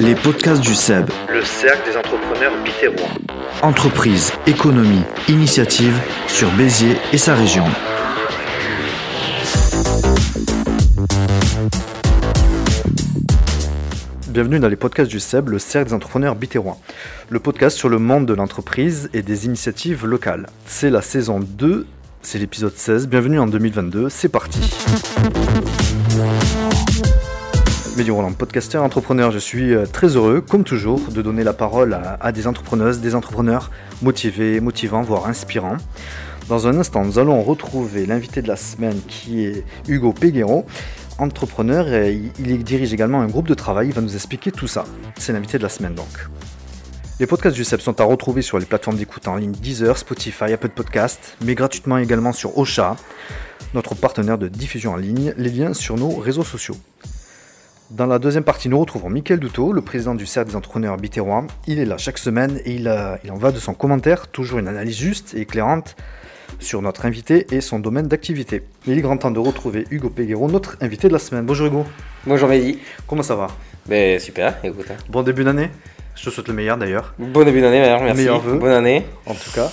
Les podcasts du SEB. Le cercle des entrepreneurs bitérois. Entreprise, économie, initiative sur Béziers et sa région. Bienvenue dans les podcasts du SEB, le cercle des entrepreneurs bitérois. Le podcast sur le monde de l'entreprise et des initiatives locales. C'est la saison 2, c'est l'épisode 16. Bienvenue en 2022, c'est parti. Médio Roland, podcasteur, entrepreneur, je suis euh, très heureux, comme toujours, de donner la parole à, à des entrepreneuses, des entrepreneurs motivés, motivants, voire inspirants. Dans un instant, nous allons retrouver l'invité de la semaine qui est Hugo Peguero, entrepreneur. Et il dirige également un groupe de travail. Il va nous expliquer tout ça. C'est l'invité de la semaine donc. Les podcasts du CEP sont à retrouver sur les plateformes d'écoute en ligne Deezer, Spotify, Apple Podcasts, mais gratuitement également sur Ocha, notre partenaire de diffusion en ligne. Les liens sur nos réseaux sociaux. Dans la deuxième partie, nous retrouvons Mickaël Doutot, le président du cercle des entrepreneurs bitérois. Il est là chaque semaine et il, a- il en va de son commentaire, toujours une analyse juste et éclairante sur notre invité et son domaine d'activité. Il est grand temps de retrouver Hugo Peguero, notre invité de la semaine. Bonjour Hugo, Bonjour Mehdi. comment ça va? Ben super, écoute. hein. Bon début d'année Je te souhaite le meilleur d'ailleurs, Bon début d'année, merci. Meilleurs vœux. Bonne année. en tout cas.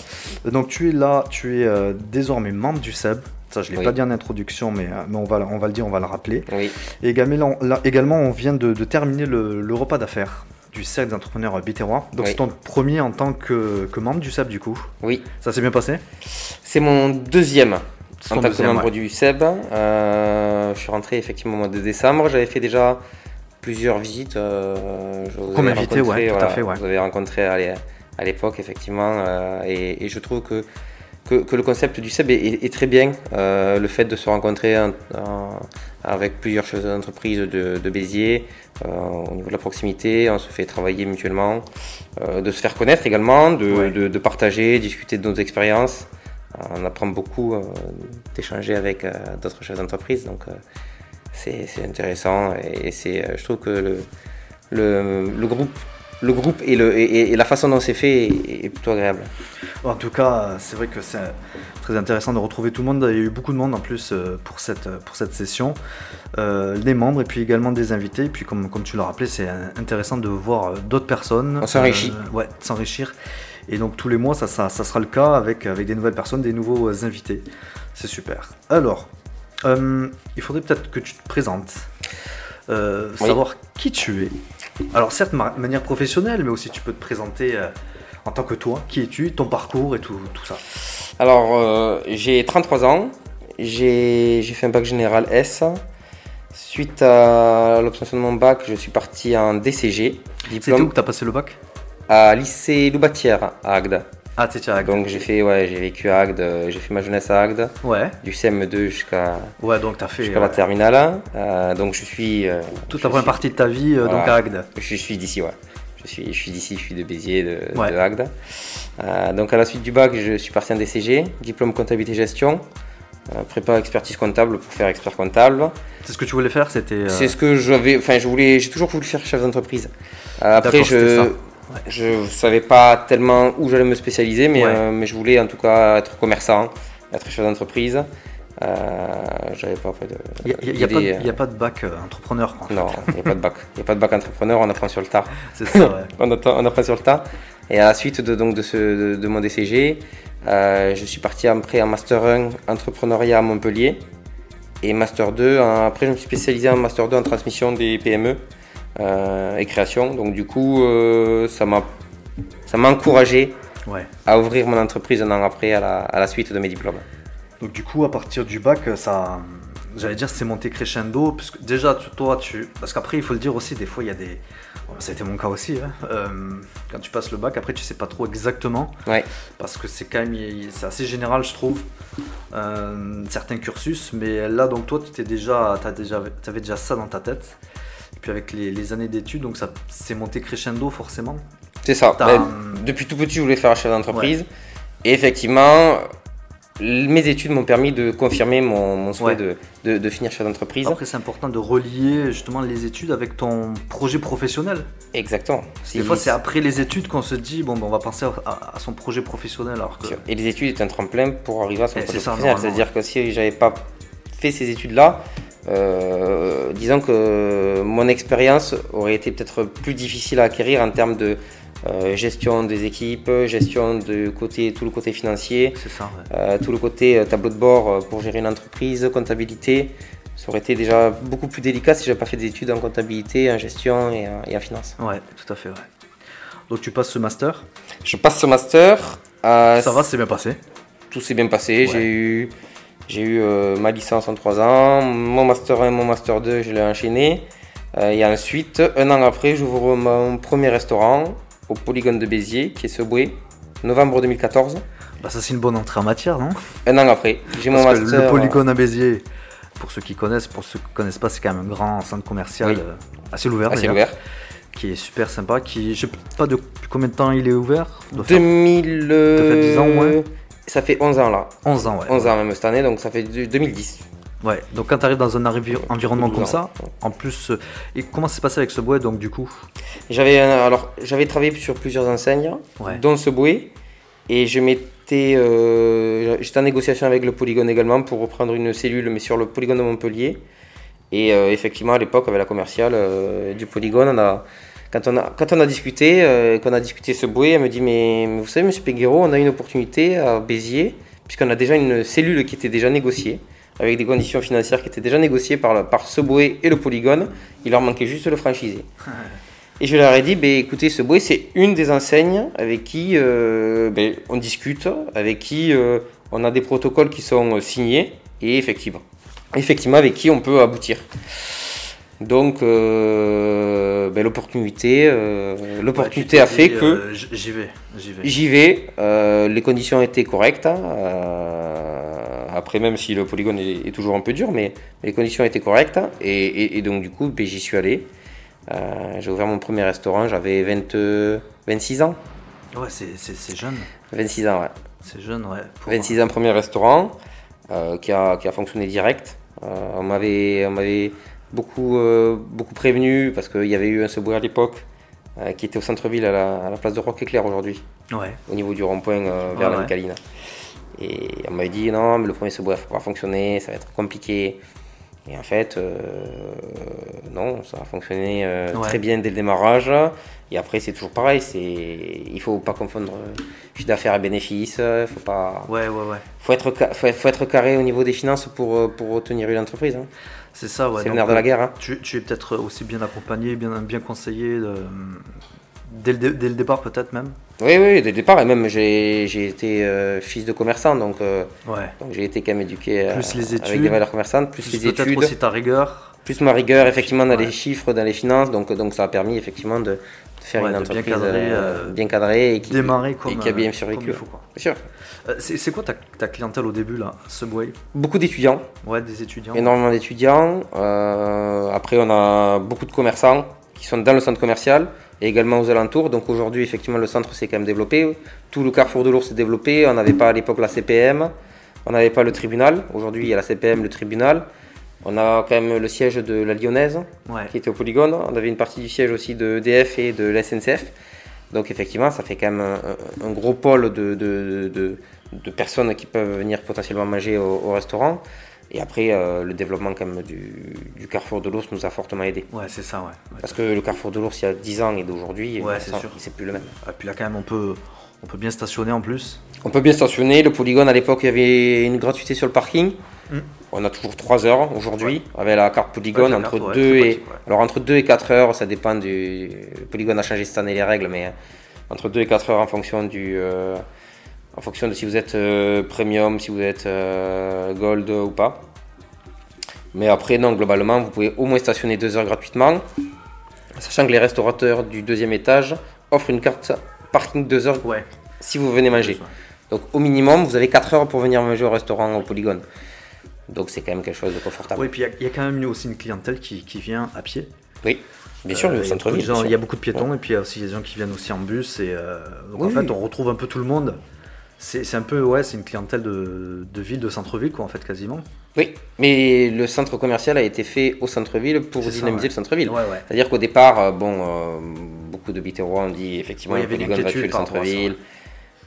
Donc tu es là, tu es euh, désormais membre du SEB. Ça, je ne l'ai Oui. pas dit en introduction, mais, euh, mais on, va, on va le dire, on va le rappeler. Oui, Et également, là, également, on vient de, de terminer le, le repas d'affaires du cercle des entrepreneurs bitérois. Donc Oui. c'est ton premier en tant que, que membre du SEB du coup. oui. Ça s'est bien passé? C'est mon deuxième en tant que membre ouais. du SEB. Euh, je suis rentré effectivement au mois de décembre. J'avais fait déjà plusieurs visites. euh, je vous Comme invité, ouais, tout à fait, ouais. Vous avez rencontré à l'é- à l'époque, effectivement. euh, et, et je trouve que, que, que le concept du SEB est, est- est très bien. Euh, le fait de se rencontrer en- en- avec plusieurs chefs d'entreprise de, de Béziers, euh, au niveau de la proximité, on se fait travailler mutuellement, euh, de se faire connaître également, de, Ouais. de- de partager, discuter de nos expériences. On apprend beaucoup d'échanger avec d'autres chefs d'entreprise, donc c'est intéressant et c'est, je trouve que le, le, le groupe, le groupe et, le, et, et la façon dont c'est fait est, est plutôt agréable. En tout cas, c'est vrai que c'est très intéressant de retrouver tout le monde. Il y a eu beaucoup de monde en plus euh, pour cette, pour cette session. Euh, des membres et puis également des invités. Et puis comme, comme tu l'as rappelé, c'est euh, intéressant de voir euh, d'autres personnes. On s'enrichit. Euh, ouais, s'enrichir. Et donc tous les mois, ça, ça, ça sera le cas avec, avec des nouvelles personnes, des nouveaux euh, invités. C'est super. Alors, euh, il faudrait peut-être que tu te présentes. Euh, Oui. Savoir qui tu es. Alors certes, de manière professionnelle, mais aussi tu peux te présenter euh, en tant que toi. Qui es-tu, ton parcours et tout, tout ça? Alors, euh, j'ai 33 ans, j'ai fait un bac général S. Suite à l'obtention de mon bac, je suis parti en DCG, C'est où que tu as passé le bac? à lycée Loubatière à Agde. Ah, t'étais à Agde. Donc j'ai fait, ouais, j'ai vécu à Agde, euh, j'ai fait ma jeunesse à Agde, Ouais, du CM2 jusqu'à ouais, donc t'as fait jusqu'à la euh, terminale. Euh, donc je suis. euh, toute je la première suis- partie de ta vie donc à Agde. Je suis d'ici, ouais. Je suis, je suis d'ici, je suis de Béziers, de, Ouais. de Agde. Donc à la suite du bac, je suis parti en DCG, diplôme comptabilité gestion, euh, prépa expertise comptable pour faire expert comptable. C'est ce que tu voulais faire C'était. euh, C'est ce que j'avais, enfin je voulais, j'ai toujours voulu faire chef d'entreprise. Euh, après D'accord, je, je savais pas tellement où j'allais me spécialiser, mais, Ouais. euh, mais je voulais en tout cas être commerçant, être chef d'entreprise. Euh, j'avais pas fait de. Il n'y a, pas de- d'idée, y a pas de bac euh, entrepreneur, quoi. en Non, il n'y a pas de bac. Il n'y a pas de bac entrepreneur, on apprend sur le tas. C'est ça, ouais. on, attend- on apprend sur le tas. Et à la suite de, donc, de, ce, de, de mon DCG, euh, je suis parti après en Master 1 entrepreneuriat à Montpellier. Et Master 2, en- après je me suis spécialisé en Master 2 en transmission des PME et création. Donc du coup, euh, ça m'a ça m'a encouragé ouais. à ouvrir mon entreprise un an après à la, à la suite de mes diplômes. Donc du coup, à partir du bac, euh, ça, j'allais dire, c'est monté crescendo, parce que déjà, toi, tu, parce qu'après, il faut le dire aussi, des fois, il y a des, ça a été mon cas aussi, hein. Euh, quand tu passes le bac, après, tu sais pas trop exactement, Ouais. parce que c'est quand même, c'est assez général, je trouve, euh, certains cursus, mais là, donc toi, tu t'es déjà, déjà, avais déjà ça dans ta tête. Puis avec les, les années d'études, donc ça c'est monté crescendo forcément. C'est ça. Depuis tout petit, je voulais faire chef d'entreprise. Et effectivement, mes études m'ont permis de confirmer mon, mon souhait Ouais. de, de- de finir chef d'entreprise. Après, c'est important de relier justement les études avec ton projet professionnel. Exactement. Des fois, c'est après les études qu'on se dit, bon, ben, on va penser à, à son projet professionnel. Alors que... Et les études est un tremplin pour arriver à son Eh, projet ça, professionnel. C'est-à-dire que si j'avais pas fait ces études-là, euh, disons que mon expérience aurait été peut-être plus difficile à acquérir en termes de euh, gestion des équipes, gestion de côté, tout le côté financier, C'est ça, ouais. euh, tout le côté tableau de bord pour gérer une entreprise, comptabilité. Ça aurait été déjà beaucoup plus délicat si j'avais pas fait des études en comptabilité, en gestion et en, et en finance. Ouais, tout à fait, ouais. Donc tu passes ce master, Je passe ce master. ça va, c'est bien passé? tout s'est bien passé. Ouais. J'ai eu, j'ai eu euh, ma licence en 3 ans, mon master 1 mon master 2, je l'ai enchaîné. Euh, et ensuite, un an après, j'ouvre mon premier restaurant au Polygone de Béziers, qui est Subway, novembre 2014. Bah ça c'est une bonne entrée en matière, non? Un an après, j'ai mon que master. le polygone à Béziers, pour ceux qui connaissent, pour ceux qui connaissent pas, c'est quand même un grand centre commercial Oui. euh, assez ouvert, assez ouvert. qui est super sympa, qui je sais pas depuis combien de temps il est ouvert? Il doit faire 2000. Ça fait 10 ans, ouais. Ça fait 11 ans là. 11 ans, ouais. 11 ans même cette année, donc ça fait de- 2010. Ouais. Donc quand tu arrives dans un envi- environnement 12 comme ça, en plus, euh, et comment ça s'est passé avec ce bois donc du coup? J'avais alors j'avais travaillé sur plusieurs enseignes, Ouais. dont Subway, et je m'étais euh, j'étais en négociation avec le Polygone également pour reprendre une cellule, mais sur le Polygone de Montpellier. Et euh, effectivement, à l'époque, avec la commerciale du Polygone, on a, quand, on a, quand on a discuté, euh, qu'on a discuté Subway, elle me dit mais, mais vous savez, Monsieur Peguero, on a une opportunité à Béziers, puisqu'on a déjà une cellule qui était déjà négociée, avec des conditions financières qui étaient déjà négociées par, par Subway et le Polygone. Il leur manquait juste le franchiser. Et je leur ai dit, ben, écoutez, Subway, c'est une des enseignes avec qui euh, ben, on discute, avec qui euh, on a des protocoles qui sont signés, et effectivement, effectivement avec qui on peut aboutir. Donc, euh, ben, l'opportunité, euh, l'opportunité Ouais, a fait dit, que euh, j'y vais, j'y vais. j'y vais. les conditions étaient correctes. hein, après, même si le polygone est, est toujours un peu dur, mais les conditions étaient correctes. Et, et- et donc, du coup, ben, j'y suis allé. J'ai ouvert mon premier restaurant, j'avais 20, euh, 26 ans. Ouais, c'est, jeune, 26 ans, ouais. c'est jeune, ouais. Pour- 26 ans, premier restaurant, qui, a, qui a fonctionné direct. On m'avait on m'avait beaucoup, euh, beaucoup prévenu, parce qu'il y avait eu un Subway à l'époque, euh, qui était au centre-ville, à la, à la place de Roque Éclair aujourd'hui, Ouais. au niveau du rond-point euh, vers la ouais. Micaline. Et on m'avait dit, non, mais le premier Subway va pas fonctionner, ça va être compliqué. Et en fait, euh, non, ça a fonctionné Ouais. très bien dès le démarrage. Et après, c'est toujours pareil. C'est, il faut pas confondre chiffre d'affaires et bénéfices. Il faut pas, Ouais, ouais, ouais. faut être, faut, faut être carré au niveau des finances pour, pour tenir une entreprise. hein. C'est ça, ouais. c'est le donc, nerf de la guerre. hein. Tu, tu es peut-être aussi bien accompagné, bien, bien conseillé de- dès, le, dé- dès le départ, peut-être même. Oui, oui, dès le départ. Et même, j'ai, été euh, fils de commerçant. Donc, euh, Ouais. donc j'ai été quand même éduqué euh, Plus les avec études, des valeurs commerçantes, plus, Plus les peut-être études, aussi ta rigueur. plus ma rigueur, effectivement, dans Ouais. les chiffres, dans les finances. Donc, donc ça a permis, effectivement, de faire Ouais, une bien entreprise euh, euh, bien cadrée et qui, Démarrer et comme, qui a bien euh, survécu. comme il faut, quoi. Bien sûr. C'est, c'est quoi ta, ta clientèle au début, là Subway? Beaucoup d'étudiants. Ouais, des étudiants. énormément d'étudiants. Euh, après, on a beaucoup de commerçants qui sont dans le centre commercial et également aux alentours. Donc aujourd'hui, effectivement, le centre s'est quand même développé. Tout le carrefour de l'ours s'est développé. On n'avait pas à l'époque la CPM, on n'avait pas le tribunal. Aujourd'hui, il y a la CPM, le tribunal. On a quand même le siège de la Lyonnaise Ouais. qui était au Polygone. On avait une partie du siège aussi de DF et de la SNCF. Donc effectivement, ça fait quand même un, un gros pôle de, de- de- de personnes qui peuvent venir potentiellement manger au, au restaurant. Et après, euh, le développement quand même du, du Carrefour de l'Ours nous a fortement aidé. Ouais, c'est ça, ouais. ouais. Parce que le Carrefour de l'Ours, il y a 10 ans et d'aujourd'hui, Ouais, c'est plus le même. Et puis là, quand même, on peut, on peut bien stationner en plus. On peut bien stationner. Le Polygone, à l'époque, il y avait une gratuité sur le parking. Mm. On a toujours 3 heures aujourd'hui avec la carte Polygone Ouais, entre carte, ouais, 2 très et ouais. alors entre 2 et 4 heures, ça dépend du le Polygone a changé cette année les règles mais euh, entre 2 et 4 heures en fonction du euh, en fonction de si vous êtes euh, premium, si vous êtes euh, gold ou pas. Mais après non, globalement, vous pouvez au moins stationner 2 heures gratuitement. Sachant que les restaurateurs du deuxième étage offrent une carte parking 2 heures Ouais. si vous venez manger. Donc au minimum, vous avez 4 heures pour venir manger au restaurant au Polygone. Donc c'est quand même quelque chose de confortable. Oui, puis il y a- il y, a quand même aussi une clientèle qui, qui vient à pied. Oui, bien sûr, Euh, le centre-ville. Il y a beaucoup de piétons et puis il y a aussi des gens qui viennent aussi en bus. Et, euh, donc Oui, en fait, oui. on retrouve un peu tout le monde. C'est un peu, ouais, c'est une clientèle de, de ville, de centre-ville, quoi, en fait, quasiment. Oui, mais le centre commercial a été fait au centre-ville pour ça, dynamiser ouais. le centre-ville. Ouais, ouais. C'est-à-dire qu'au départ, euh, bon, euh, beaucoup de Biterrois ont dit effectivement il le polygone va tuer le centre-ville.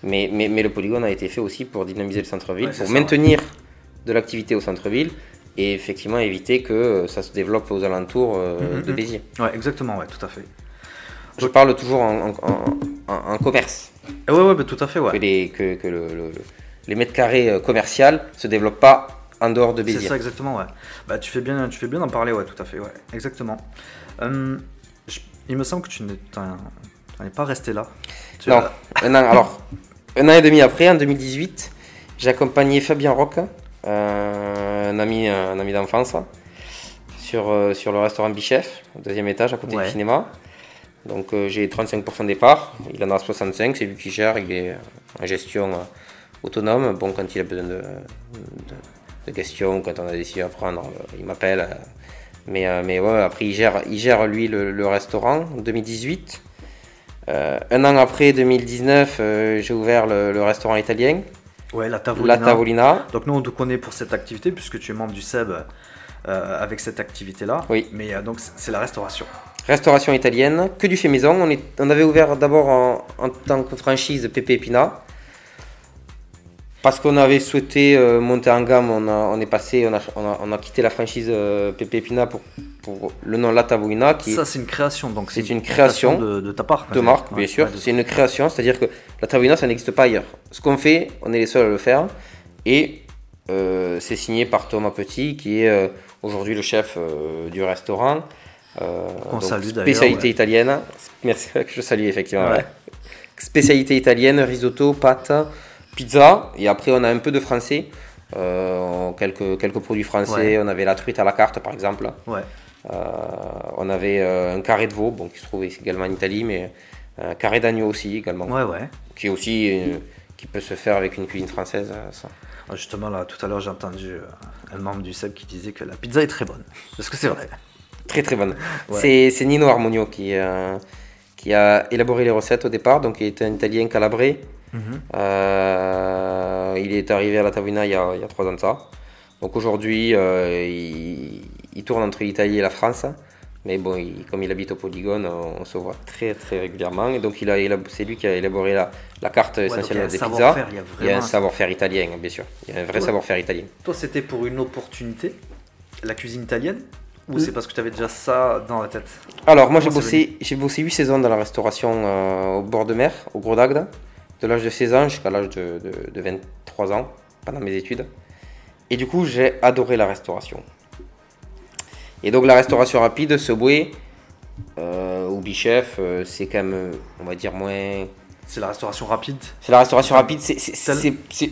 Mais, mais, mais le polygone a été fait aussi pour dynamiser le centre-ville, Ouais, c'est pour ça, maintenir de l'activité au centre-ville et effectivement éviter que ça se développe aux alentours euh, Mhm, de mhm. Béziers. Ouais, exactement, ouais, tout à fait. Je parle toujours en, en- en- en- en commerce, Et ouais, ouais, bah, tout à fait, que, ouais. les, que, que le- le- le- les mètres carrés euh, commerciaux se développent pas en dehors de C'est Béziers. ça, exactement, ouais. Bah, tu fais bien, tu fais bien d'en parler, ouais, tout à fait, ouais, exactement. Hum, je- il me semble que tu n'es pas resté là. Tu Non, as- un an, alors, un an et demi après, en 2018, j'ai accompagné Fabien Roch, euh, un ami, un ami d'enfance, sur, euh, sur le restaurant Bichef, au deuxième étage, à côté Ouais. du cinéma. Donc euh, j'ai 35% des parts, il en a 65, c'est lui qui gère, il est en gestion euh, autonome. Bon, quand il a besoin de, de, de questions, quand on a décidé à prendre, euh, il m'appelle. Mais, euh, mais ouais, après, il gère, il gère lui le, le restaurant en 2018. Euh, un an après, 2019, euh, j'ai ouvert le, le restaurant italien, Ouais, la Tavolina. La Tavolina. Donc nous, on te connaît pour cette activité, puisque tu es membre du SEB avec cette activité-là. Oui. Mais donc, c'est- c'est la restauration. Restauration italienne, que du fait maison. On, est, on avait ouvert d'abord en, en tant que franchise Pepe Pina. Parce qu'on avait souhaité euh, monter en gamme, on, a, on est passé, on a, on a, on a quitté la franchise euh, Pepe Pina pour, pour le nom La Tavolina, qui Ça, c'est une création, donc C'est une création de, de ta part. de marque, Ouais, bien sûr. ouais, C'est une création, c'est-à-dire que la Tavolina, ça n'existe pas ailleurs. Ce qu'on fait, on est les seuls à le faire. Et euh, c'est signé par Thomas Petit, qui est euh, aujourd'hui le chef du restaurant. Donc, salue d'ailleurs, Spécialité ouais. italienne. Merci, que je salue effectivement. Spécialité italienne, risotto, pâtes, pizza. Et après, on a un peu de français. Euh, quelques, quelques produits français. Ouais. On avait la truite à la carte, par exemple. Ouais. Euh, on avait euh, un carré de veau, bon, qui se trouve également en Italie, mais un carré d'agneau aussi, également, Ouais, ouais. qui est aussi qui peut se faire avec une cuisine française. ça. Ah, Justement, là, tout à l'heure, j'ai entendu un membre du SEB qui disait que la pizza est très bonne. Est-ce que c'est vrai Très très bonne. Ouais. C'est- Nino Armonio qui, euh, qui a élaboré les recettes au départ, donc il est un Italien calabré. Euh, il est arrivé à la Tavolina il y a, il y a trois ans de ça. Donc aujourd'hui, euh, il, il tourne entre l'Italie et la France. Mais bon, il- comme il habite au Polygone, on, on se voit très très régulièrement. Et donc il a élab- c'est lui qui a élaboré la, la carte un des pizzas. il y a un savoir-faire italien, bien sûr. Il y a un vrai Ouais. savoir-faire italien. Toi, c'était pour une opportunité, la cuisine italienne Ou Mm. c'est parce que tu avais déjà ça dans la tête? Alors moi j'ai bossé, j'ai bossé 8 saisons dans la restauration euh, au bord de mer, au Gros d'Agde, de l'âge de 16 ans jusqu'à l'âge de, de- de 23 ans, pendant mes études. Et du coup j'ai adoré la restauration. Et donc la restauration rapide, Subway euh, ou Bichef, euh, c'est quand même, on va dire, moins... C'est la restauration rapide C'est la restauration rapide, c'est,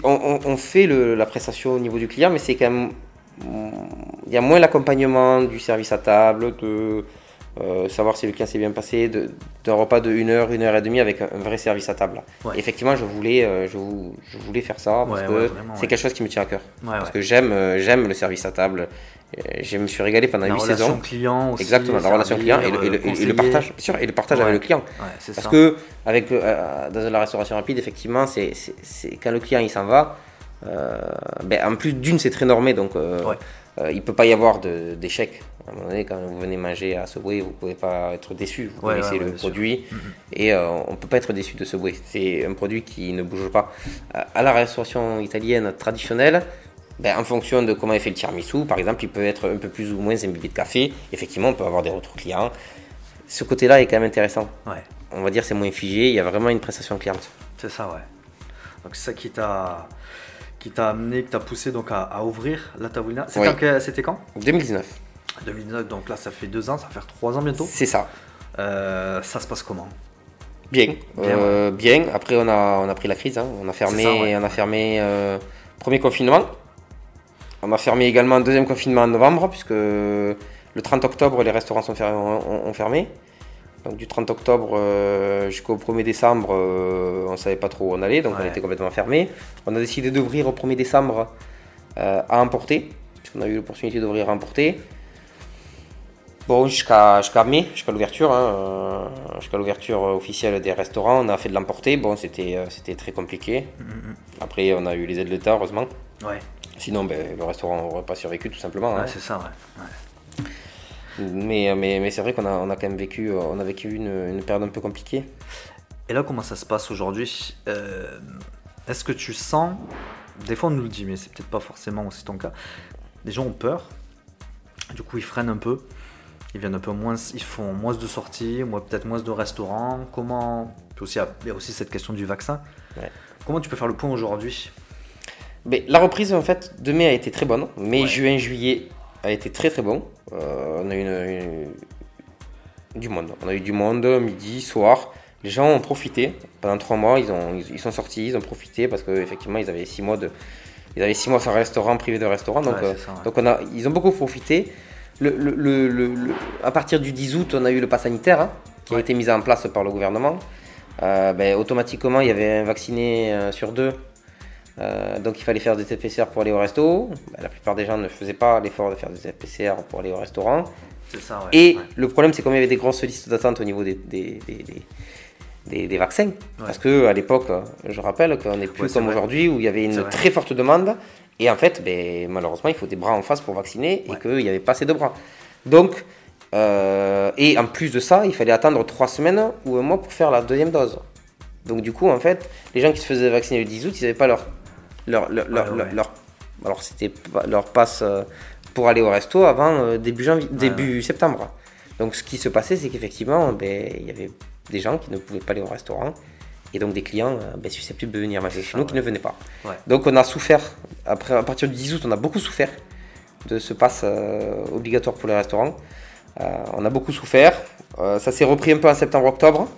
on, on- on fait le- la prestation au niveau du client, mais c'est quand même. Il y a moins l'accompagnement du service à table, de euh, savoir si le client s'est bien passé, d'un repas de 1 heure, 1 heure et demie avec un, vrai service à table. Ouais. Effectivement, je voulais, euh, je, vou- je voulais faire ça parce Ouais, que ouais, c'est quelque chose qui me tient à cœur. Parce que j'aime, euh, j'aime le service à table. Je me suis régalé pendant La 8 relation saisons. client aussi. Exactement, la relation client et le, et le- et le partage, bien sûr, et le partage avec le client. Parce ça. que avec, dans la restauration rapide, effectivement, c'est, quand le client il s'en va, ben, en plus d'une, c'est très normé, donc euh, il ne peut pas y avoir d'échec. À un moment donné, quand vous venez manger à Subway, vous ne pouvez pas être déçu. Vous Ouais, connaissez ouais, ouais, le sûr. produit et euh, on ne peut pas être déçu de Subway. C'est un produit qui ne bouge pas. À la restauration italienne traditionnelle, ben, en fonction de comment est fait le tiramisu, par exemple, il peut être un peu plus ou moins imbibé de café. Effectivement, on peut avoir des retours clients. Ce côté-là est quand même intéressant on va dire c'est moins figé, il y a vraiment une prestation cliente. c'est ça, ouais. Donc c'est ça qui t'a qui t'a amené, qui t'a poussé donc à, à ouvrir la Tavolina. C'était Oui. quand? 2019, 2009, donc là ça fait deux ans, ça va faire trois ans bientôt. c'est ça. Euh, ça se passe comment? Bien, Bien, Euh, bien. Après on a, on a pris la crise, hein. on a fermé, ça, ouais. on a fermé euh, premier confinement. On a fermé également un deuxième confinement en novembre puisque le 30 octobre les restaurants sont fer- ont, ont fermé. Donc du 30 octobre euh, jusqu'au 1er décembre, euh, on ne savait pas trop où on allait, donc on était complètement fermé. On a décidé d'ouvrir au 1er décembre euh, à emporter, puisqu'on a eu l'opportunité d'ouvrir à emporter. Bon, jusqu'à mai, jusqu'à l'ouverture, hein, jusqu'à l'ouverture officielle des restaurants, on a fait de l'emporter. Bon, c'était c'était très compliqué. Après, on a eu les aides de l'État, heureusement. Ouais, Sinon, ben, le restaurant n'aurait pas survécu, tout simplement. ouais hein. c'est ça, ouais. ouais. Mais, mais, mais c'est vrai qu'on a, on a quand même vécu, euh, on a vécu une, une période un peu compliquée. Et là, comment ça se passe aujourd'hui Euh, Est-ce que tu sens, des fois on nous le dit, mais c'est peut-être pas forcément aussi ton cas, les gens ont peur. Du coup, ils freinent un peu. Ils viennent un peu moins, ils font moins de sorties, moins- peut-être moins de restaurants. Comment aussi, il y a aussi cette question du vaccin. Ouais. Comment tu peux faire le point aujourd'hui? Mais la reprise en fait de mai a été très bonne. Mai, Ouais. juin, juillet a été très très bon. Euh, on a eu une- une- du monde. On a eu du monde midi, soir. Les gens ont profité pendant trois mois. Ils, ont, ils, ils sont sortis, ils ont profité parce qu'effectivement ils avaient six mois de, ils avaient six mois sans restaurant privé de restaurant. Donc, Ouais, euh, c'est ça, ouais. donc on a, ils ont beaucoup profité. Le, le- le- à partir du 10 août, on a eu le pass sanitaire hein, qui a été mis en place par le gouvernement. Euh, ben, automatiquement, il y avait un vacciné sur deux. Euh, donc il fallait faire des tests PCR pour aller au resto. Ben, la plupart des gens ne faisaient pas l'effort de faire des tests PCR pour aller au restaurant. C'est ça, ouais. Et Ouais. le problème, c'est y avait des grosses listes d'attente au niveau des, des, des, des- des- des vaccins. Parce que à l'époque, je rappelle qu'on n'est plus comme aujourd'hui où il y avait une très forte demande. Et en fait, ben, malheureusement, il faut des bras en face pour vacciner et qu'il n'y avait pas assez de bras. Donc, euh, et en plus de ça, il fallait attendre trois semaines ou un mois pour faire la deuxième dose. Donc du coup, en fait, les gens qui se faisaient vacciner le 10 août, ils n'avaient pas leur, leur, leur, leur- Ouais, ouais. leur- alors c'était leur passe euh, pour aller au resto avant euh, début, janvier, début septembre. Donc ce qui se passait, c'est qu'effectivement, ben, il y avait des gens qui ne pouvaient pas aller au restaurant et donc des clients euh, ben, susceptibles de venir manger chez nous qui ne venaient pas. Donc on a souffert, après, à partir du 10 août, on a beaucoup souffert de ce pass euh, obligatoire pour les restaurants. Euh, on a beaucoup souffert. Euh, ça s'est repris un peu en septembre-octobre,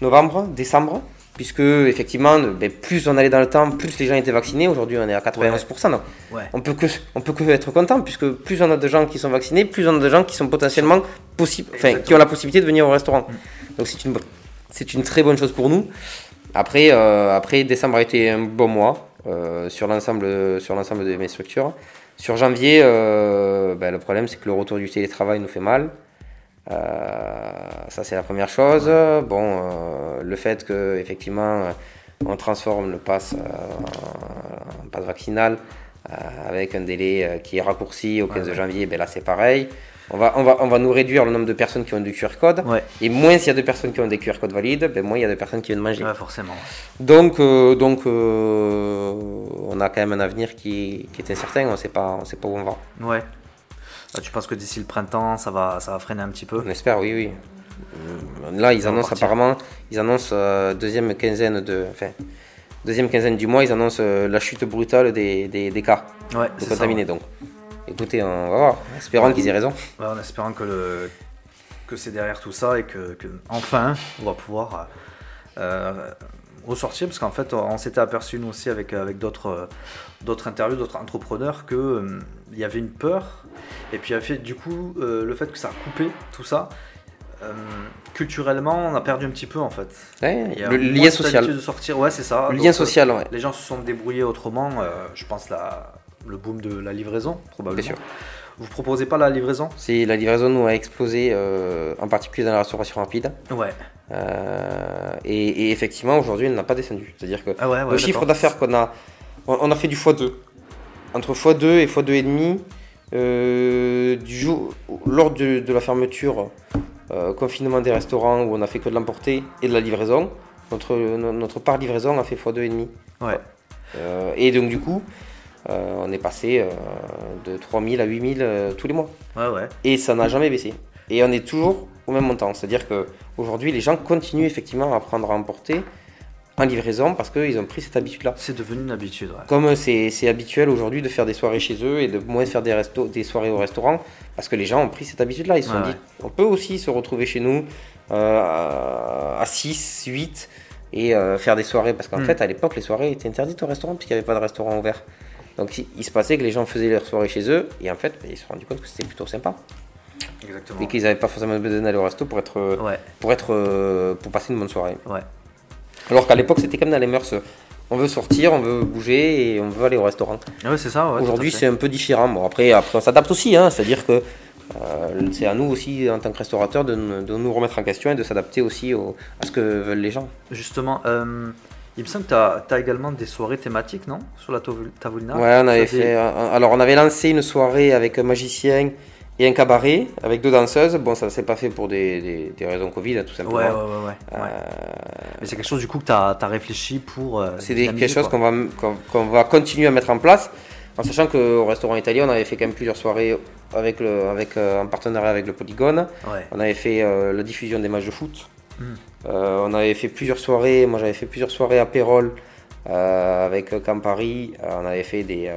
novembre, décembre, puisque effectivement, ben, plus on allait dans le temps, plus les gens étaient vaccinés. Aujourd'hui, on est à 91%. donc Ouais. on peut que on peut que être content, puisque plus on a de gens qui sont vaccinés, plus on a de gens qui sont potentiellement possibles, enfin, qui ont la possibilité de venir au restaurant. Donc c'est une c'est une très bonne chose pour nous. Après, euh, après décembre a été un bon mois euh, sur l'ensemble sur l'ensemble de mes structures. Sur janvier, euh, ben, le problème c'est que le retour du télétravail nous fait mal. Euh, ça c'est la première chose. Bon, euh, le fait que effectivement on transforme le pass euh, en pass vaccinal avec un délai qui est raccourci au 15 ouais. janvier, ben là c'est pareil. On va, on, va, on va nous réduire le nombre de personnes qui ont du QR code. Ouais. Et moins il y a de personnes qui ont des QR codes valides, ben moins il y a de personnes qui viennent manger. Ouais, forcément. Donc, euh, donc euh, on a quand même un avenir qui, qui est incertain, on ne sait pas on sait pas où on va. Ouais. Ah, tu penses que d'ici le printemps, ça va, ça va freiner un petit peu On espère, oui, oui. Euh, Là, ils annoncent apparemment, ils annoncent euh, deuxième quinzaine de, enfin, deuxième quinzaine du mois, ils annoncent euh, la chute brutale des, des, des cas Ouais, de ça. contaminés. ouais. Donc, écoutez, on va voir. Espérons qu'ils aient raison. Ouais, en espérant que, le, que c'est derrière tout ça et que, que enfin on va pouvoir euh, ressortir parce qu'en fait on s'était aperçu nous aussi avec, avec d'autres d'autres interviews, d'autres entrepreneurs que euh, y avait une peur et puis il y avait du coup euh, le fait que ça a coupé tout ça euh, culturellement on a perdu un petit peu en fait. Ouais, le lien social. de sortir, ouais c'est ça. Le Donc, lien social, ouais. Les gens se sont débrouillés autrement, je pense la, le boom de la livraison probablement. Bien sûr. Vous proposez pas la livraison? C'est la livraison nous a explosé, euh, en particulier dans la restauration rapide. Ouais. Euh, et, et effectivement, aujourd'hui, elle n'a pas descendu. C'est-à-dire que Ah ouais, ouais, le chiffre d'affaires qu'on a, on, a fait du x2. Entre x2 et x2,5, euh, du jour, lors de, de la fermeture, euh, confinement des restaurants où on a fait que de l'emporter et de la livraison, notre, no- notre part livraison a fait x2,5. Ouais. Euh, et donc, du coup, euh, on est passé de 3000 à 8000 euh, tous les mois Ouais, ouais. et ça n'a jamais baissé. Et on est toujours au même montant. C'est-à-dire qu'aujourd'hui, les gens continuent effectivement à prendre à emporter en livraison parce qu'ils ont pris cette habitude-là. C'est devenu une habitude, ouais. Comme c'est habituel aujourd'hui de faire des soirées chez eux et de moins faire des, restos, des soirées au restaurant, parce que les gens ont pris cette habitude-là. Ils se sont Ouais, dit, on peut aussi se retrouver chez nous euh, à 6, 8 et euh, faire des soirées. Parce qu'en Mm. fait, à l'époque, les soirées étaient interdites au restaurant puisqu'il n'y avait pas de restaurant ouvert. Donc il, se passait que les gens faisaient leurs soirées chez eux et en fait, ben, ils se sont rendus compte que c'était plutôt sympa Exactement. et qu'ils n'avaient pas forcément besoin d'aller au resto pour être, Ouais, pour être, euh, pour passer une bonne soirée. ouais. Alors qu'à l'époque, c'était comme dans les mœurs. On veut sortir, on veut bouger et on veut aller au restaurant. Ouais, c'est ça, ouais. Aujourd'hui, c'est un peu différent. Bon, après, après, on s'adapte aussi, hein, c'est-à-dire que euh, c'est à nous aussi, en tant que restaurateur, de, nous- de nous remettre en question et de s'adapter aussi au- à ce que veulent les gens. Justement, euh, il me semble que tu as, également des soirées thématiques, non? Sur la Tavol- Tavolina ouais, on avait des- fait. un- alors, on avait lancé une soirée avec un magicien et un cabaret avec deux danseuses. Bon, ça s'est pas fait pour des, des- des raisons Covid, hein, tout simplement. Ouais, ouais, ouais. ouais, ouais. Euh, Mais c'est quelque chose du coup que tu as, réfléchi pour. euh, C'est quelque chose qu'on va, va continuer à mettre en place En sachant qu'au restaurant italien, on avait fait quand même plusieurs soirées avec le, avec, euh, en partenariat avec le Polygone. Ouais. On avait fait euh, la diffusion des matchs de foot. Mm. Euh, on avait fait plusieurs soirées. Moi, j'avais fait plusieurs soirées à Pérol euh, avec Campari. Euh, on avait fait des, euh,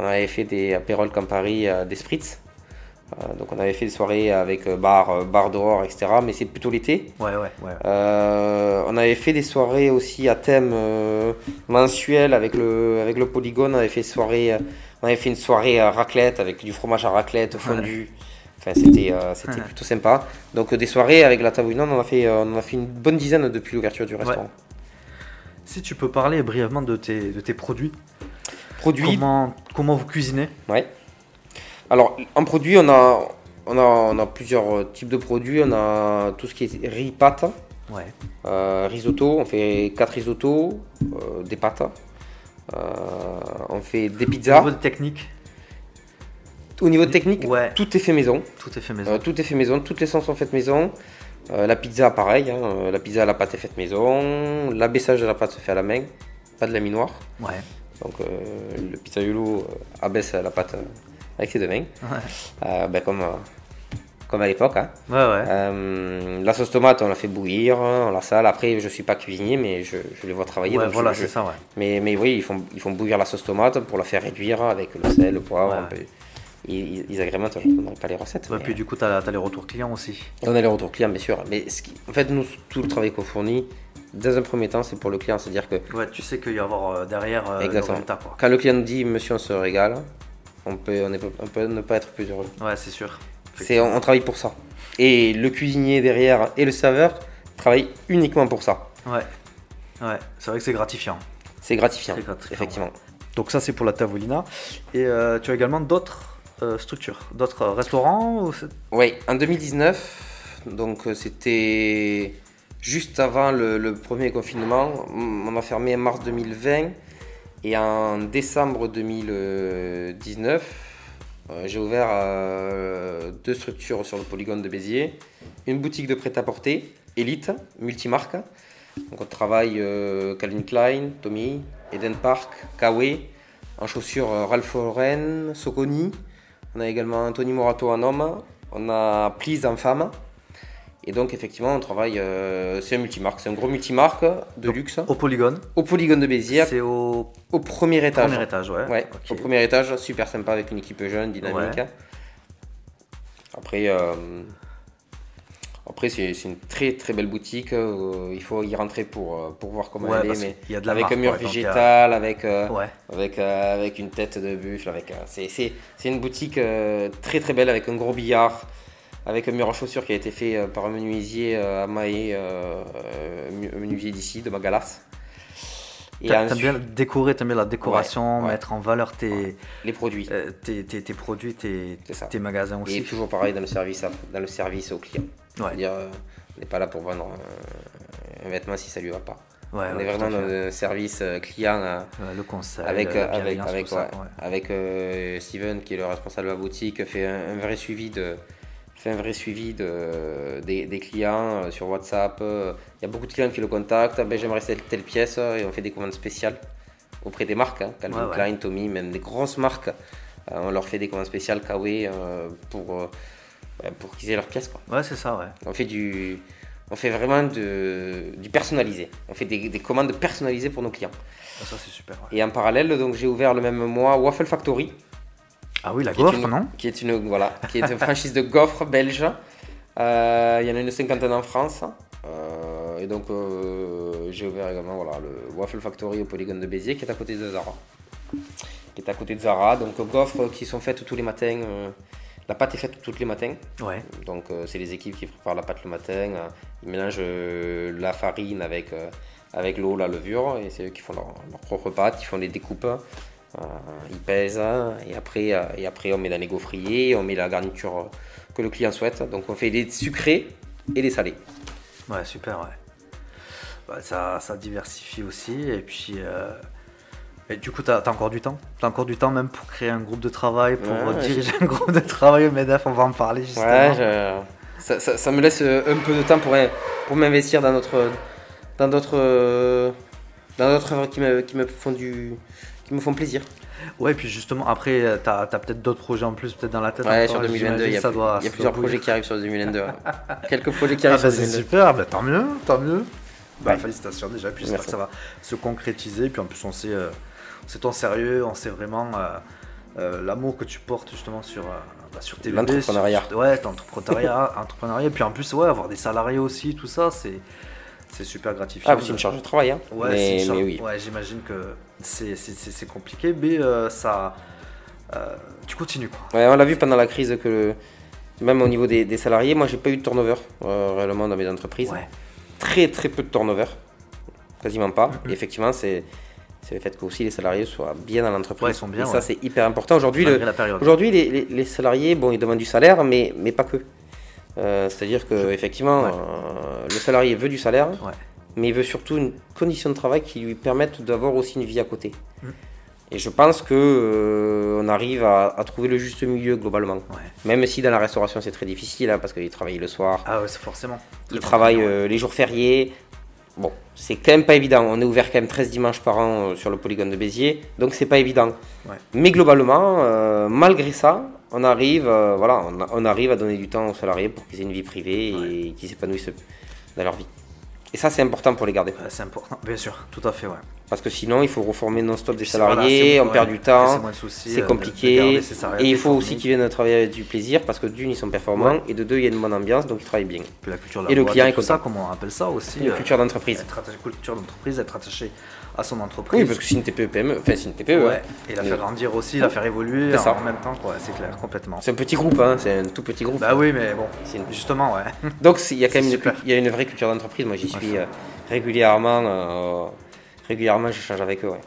on avait fait des à Pérol Campari euh, des spritz. Euh, donc, on avait fait des soirées avec euh, bar, bar dehors, etc. Mais c'est plutôt l'été. Ouais, ouais, ouais. On avait fait des soirées aussi à thème mensuel avec le, avec le Polygone. On avait fait, soirée, on avait fait une soirée à raclette avec du fromage à raclette fondu. Enfin, c'était euh, Ouais. plutôt sympa. Donc, des soirées avec la table on en a fait, euh, on a fait une bonne dizaine depuis l'ouverture du restaurant. Si tu peux parler brièvement de tes, de tes produits. Comment, comment vous cuisinez Ouais. Alors, en produit, on a, on a, on a plusieurs euh, types de produits. On a tout ce qui est riz pâte, Ouais. euh, risotto. On fait 4 risottos, euh, des pâtes. Euh, on fait des Au pizzas. niveau de technique, Au niveau technique, Ouais. tout est fait maison. tout est fait maison. Tout est fait maison. Toutes les sauces sont faites maison. La pizza, pareil. hein, La pizza, la pâte est faite maison. L'abaissage de la pâte se fait à la main, pas de la minoire. Ouais. Donc, euh, le pizzaiolo euh, abaisse la pâte euh, avec ses deux mains. Ouais. Ben, comme, comme à l'époque. hein. Ouais, ouais. La sauce tomate, on la fait bouillir, on la sale. Après, je suis pas cuisinier, mais je, je les vois travailler. Donc voilà, je- je- c'est ça, ouais. Mais, mais oui, ils font, ils font bouillir la sauce tomate pour la faire réduire avec le sel, le poivre. Ouais. un peu. Ils, agrémentent, je ne donnerai pas les recettes. Ouais, mais, puis du coup, t'as as les retours clients aussi. on a les retours clients, bien sûr. Mais ce qui- en fait, nous, tout le travail qu'on fournit, dans un premier temps, c'est pour le client. C'est-à-dire que Ouais, tu sais qu'il va y avoir euh, derrière euh, le Exactement. résultat, quoi. quand le client nous dit Monsieur, on se régale, on peut, on, est- on peut ne pas être plus heureux. Ouais, c'est sûr. C'est, on, on travaille pour ça. Et le cuisinier derrière et le serveur travaillent uniquement pour ça. Ouais. Ouais, c'est vrai que c'est gratifiant. C'est gratifiant, C'est gratifiant, effectivement. Donc ça, c'est pour la tavolina. Et euh, tu as également d'autres euh, structures, d'autres restaurants ou Oui, en 2019, donc c'était juste avant le, premier confinement. On a fermé en mars 2020 et en décembre 2019, euh, j'ai ouvert euh, deux structures sur le polygone de Béziers. Une boutique de prêt-à-porter, Elite, multimarque. Donc on travaille euh, Calvin Klein, Tommy, Eden Park, Kawe, en chaussures Ralph Lauren, Soconi. On a également Anthony Morato en homme. On a Please en femme. Et donc effectivement on travaille, euh, c'est un multimarque, c'est un gros multimarque de Donc, luxe. au polygone Au polygone de Béziers, C'est au au premier étage. premier étage, ouais. Au premier étage, super sympa avec une équipe jeune, dynamique. Ouais. Après, euh, après c'est une très très belle boutique. euh, il faut y rentrer pour, pour voir comment Ouais, elle est, mais y a de la avec marque, un mur végétal, avec, avec, avec une tête de buffle. C'est, une boutique très très belle avec un gros billard, avec un mur en chaussures qui a été fait euh, par un menuisier euh, à Maé, euh, menuisier d'ici, de Magalas. Et T'a- T'aimes ensuite, bien décorer, t'aimes bien la décoration, Ouais, ouais. mettre en valeur tes, les produits. euh, tes, tes- tes produits, tes, magasins Et aussi. toujours pareil dans le service, à- dans le service au client. Ouais. C'est-à-dire, euh, on n'est pas là pour vendre un vêtement si ça lui va pas. On est vraiment dans le service client euh, le conseil, avec, avec, avec, ça, Steven qui est le responsable de la boutique, fait un, un vrai suivi de fait un vrai suivi de, des, des clients euh, sur WhatsApp. euh, Il y a beaucoup de clients qui le contactent. Ah ben, J'aimerais telle, telle pièce euh, et on fait des commandes spéciales auprès des marques, hein, Calvin Ouais, ouais. Klein, Tommy, même des grosses marques. Euh, on leur fait des commandes spéciales euh, pour, euh, ouais, pour qu'ils aient leurs pièces. Quoi. Ouais, c'est ça, ouais. On fait du, on fait vraiment de, du personnalisé. On fait des, des commandes personnalisées pour nos clients. Ah, Ça, c'est super. ouais. Et en parallèle, donc j'ai ouvert le même mois Waffle Factory, Ah oui, la gaufre, une- non qui est une voilà, qui est une franchise de gaufres belge. Euh, il y en a une cinquantaine en France. Euh, et donc euh, j'ai ouvert également voilà, le Waffle Factory au polygone de Béziers qui est à côté de Zara. Qui est à côté de Zara. Donc gaufres qui sont faites tous les matins. la pâte est faite tous les matins. Ouais. Donc c'est les équipes qui préparent la pâte le matin. ils mélangent la farine avec, avec l'eau, la levure, et c'est eux qui font leur, leur propre pâte, ils font les découpes, euh, ils pèsent, hein, et après, euh, et après on met dans les gaufriers, on met la garniture euh, que le client souhaite. Donc on fait des sucrés et des salés. Ouais, super, ouais. Ouais, ça, ça diversifie aussi. Et puis, euh, et du coup, t'as as encore du temps? T'as encore du temps même pour créer un groupe de travail, pour Ouais, diriger un groupe de travail au MEDEF, on va en parler justement. Ouais, je- ça, ça- ça me laisse un peu de temps pour, pour m'investir dans d'autres dans d'autres dans d'autres œuvres qui me, qui me font du qui me font plaisir. Ouais, puis justement, après, tu as, peut-être d'autres projets en plus, peut-être dans la tête. Ouais, encore, sur 2022, il y a, ça doit, il y a ça plusieurs projets qui arrivent sur 2022. ouais. Quelques projets qui Ah, arrivent bah, sur c'est 2022. super, bah, tant mieux, tant mieux. Bah, Ouais. Félicitations déjà, puis j'espère que ça va se concrétiser. Puis en plus, on sait, euh, on sait ton sérieux, on sait vraiment euh, euh, l'amour que tu portes justement sur, euh, bah, sur tes L'entrepreneuriat. Ouais, ton entrepreneuriat, entrepreneuriat. Puis en plus, ouais, avoir des salariés aussi, tout ça, c'est c'est super gratifiant. Ah, c'est une charge de travail. Hein. Ouais, mais, c'est une charge- mais oui. ouais, j'imagine que c'est- compliqué, mais euh, ça. euh, tu continues quoi. Ouais, on l'a vu pendant la crise que même au niveau des, des salariés, moi j'ai pas eu de turnover euh, réellement dans mes entreprises. Ouais. Très très peu de turnover, quasiment pas. Et effectivement, c'est c'est le fait que aussi les salariés soient bien dans l'entreprise. Ouais, ils sont bien, Et ça ouais. c'est hyper important. Aujourd'hui, le, les, les- les salariés, bon, ils demandent du salaire, mais, mais pas que. Euh, C'est-à-dire que effectivement, Ouais. euh, le salarié veut du salaire. Mais il veut surtout une condition de travail qui lui permette d'avoir aussi une vie à côté. Mm. Et je pense que euh, on arrive à, à trouver le juste milieu globalement. Ouais. Même si dans la restauration c'est très difficile, hein, parce qu'ils travaillent le soir, Ah ouais, forcément. ils travaillent euh, les jours fériés. Bon, c'est quand même pas évident. On est ouvert quand même 13 dimanches par an euh, sur le polygone de Béziers, donc c'est pas évident. Ouais. Mais globalement, euh, malgré ça, on arrive, voilà, on, on arrive à donner du temps aux salariés pour qu'ils aient une vie privée et qu'ils s'épanouissent dans leur vie. Et ça, c'est important pour les garder. Ouais, c'est important, bien sûr, tout à fait, ouais. Parce que sinon, il faut reformer non-stop des voilà, salariés, on perd ouais, du temps, c'est euh, de- compliqué. de garder Et il faut aussi qu'ils viennent travailler avec du plaisir parce que d'une, ils sont performants Ouais. et de deux, il y a une bonne ambiance, donc ils travaillent bien. Puis la culture de Et le client est tout ça, content. comment on appelle ça aussi Une euh, culture d'entreprise. Culture d'entreprise, être attaché à son entreprise. Oui, parce que c'est une TPE PME, enfin c'est une TPE. Ouais, hein. et la faire grandir aussi, la faire évoluer ça. en même temps, quoi, c'est clair, complètement. C'est un petit groupe, hein, c'est un tout petit groupe. Bah oui, mais bon, une- justement, ouais. Donc il y a quand même une, il y a une vraie culture d'entreprise. Moi, j'y Ouais, suis euh, régulièrement. euh, régulièrement, j'échange avec eux. ouais.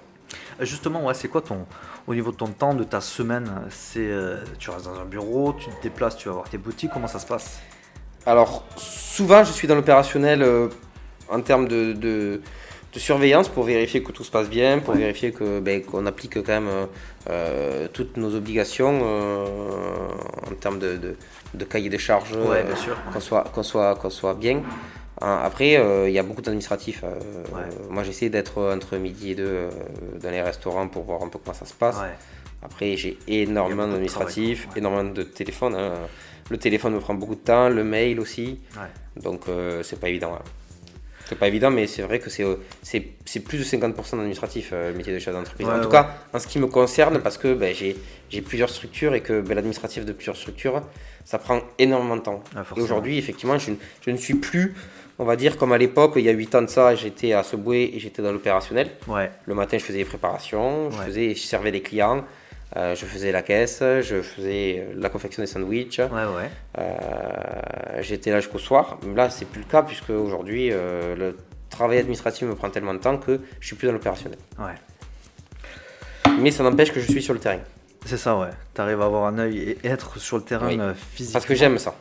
Justement, ouais, c'est quoi ton, au niveau de ton temps, de ta semaine C'est, euh, tu restes dans un bureau, tu te déplaces, tu vas voir tes boutiques, comment ça se passe? Alors, souvent, je suis dans l'opérationnel euh, en termes de, de- de surveillance pour vérifier que tout se passe bien, pour Ouais. vérifier que ben, qu'on applique quand même euh, euh, toutes nos obligations euh, en termes de, de, de cahier des charges, Ouais, euh, qu'on soit, qu'on soit, qu'on soit bien. Après, il y a beaucoup d'administratifs. Ouais. moi, j'essaie d'être entre midi et deux dans les restaurants pour voir un peu comment ça se passe. Après, j'ai énormément d'administratifs, énormément de téléphones. hein. Le téléphone me prend beaucoup de temps, le mail aussi. Donc, c'est pas évident. hein. Pas évident, mais c'est vrai que c'est, euh, c'est, c'est plus de 50% d'administratif, euh, le métier de chef d'entreprise. Ouais, en tout ouais. cas, en ce qui me concerne, parce que ben, j'ai, j'ai plusieurs structures et que ben, l'administratif de plusieurs structures, ça prend énormément de temps. Ouais, et aujourd'hui, effectivement, je, ne- je ne suis plus, on va dire, comme à l'époque, il y a 8 ans de ça, j'étais à Subway et j'étais dans l'opérationnel. Ouais. Le matin, je faisais les préparations, je, faisais, je servais les clients, euh, je faisais la caisse, je faisais euh, la confection des sandwichs. Ouais, ouais. Euh, J'étais là jusqu'au soir. Là, c'est plus le cas puisque aujourd'hui, euh, le travail administratif me prend tellement de temps que je suis plus dans l'opérationnel. Ouais. Mais ça n'empêche que je suis sur le terrain C'est ça, ouais. Tu arrives à avoir un œil et être sur le terrain Oui. physiquement. parce que j'aime ça.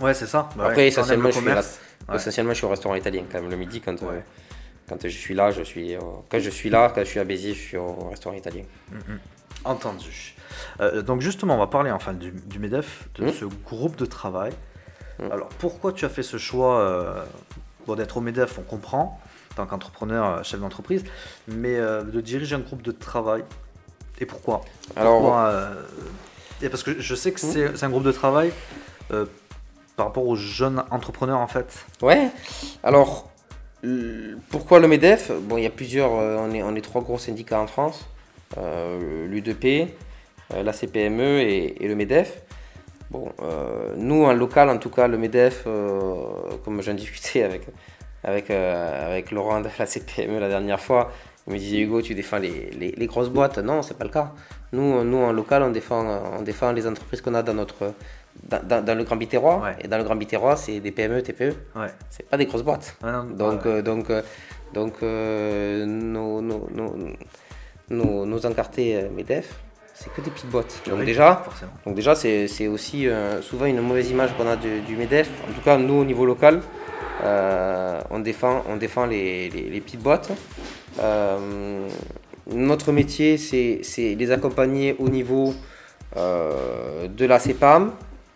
Ouais, c'est ça. Bah Après, essentiellement, je. Essentiellement, je suis au restaurant italien quand même le midi quand, quand je suis là, je suis. quand je suis là, quand je suis à Béziers, je suis au restaurant italien. Entendu. Euh, donc justement, on va parler enfin du, du MEDEF, de Mm. ce groupe de travail. Mm. Alors pourquoi tu as fait ce choix euh, bon, d'être au MEDEF, on comprend, en tant qu'entrepreneur, euh, chef d'entreprise, mais euh, de diriger un groupe de travail. Et pourquoi? Alors, Pourquoi, et parce que je sais que c'est c'est un groupe de travail par rapport aux jeunes entrepreneurs en fait. Ouais. Alors, pourquoi le MEDEF? Bon, il y a plusieurs. on, est, on est trois gros syndicats en France l'UDP, euh, la CPME et, et le MEDEF. Bon, euh, nous en local, en tout cas, le MEDEF, euh, comme j'en discutais avec, avec, euh, avec Laurent de la CPME la dernière fois, il me disait Hugo, tu défends les, les- les grosses boîtes. Non, c'est pas le cas. Nous, nous en local, on défend, on défend les entreprises qu'on a dans, notre, dans, dans- dans le Grand Biterrois. Ouais. Et dans le Grand Biterrois, c'est des PME, TPE. Ouais. C'est pas des grosses boîtes. Non, Donc, ouais. euh, donc, euh, donc euh, nos, nos, nos, nos, nos encartés euh, MEDEF, c'est que des petites boîtes. Donc Oui, déjà, forcément. donc déjà c'est aussi euh, souvent une mauvaise image qu'on a du, du MEDEF. En tout cas, nous, au niveau local, euh, on défend, on défend les, les- les petites boîtes. Euh, notre métier, c'est les accompagner au niveau de la CEPAM,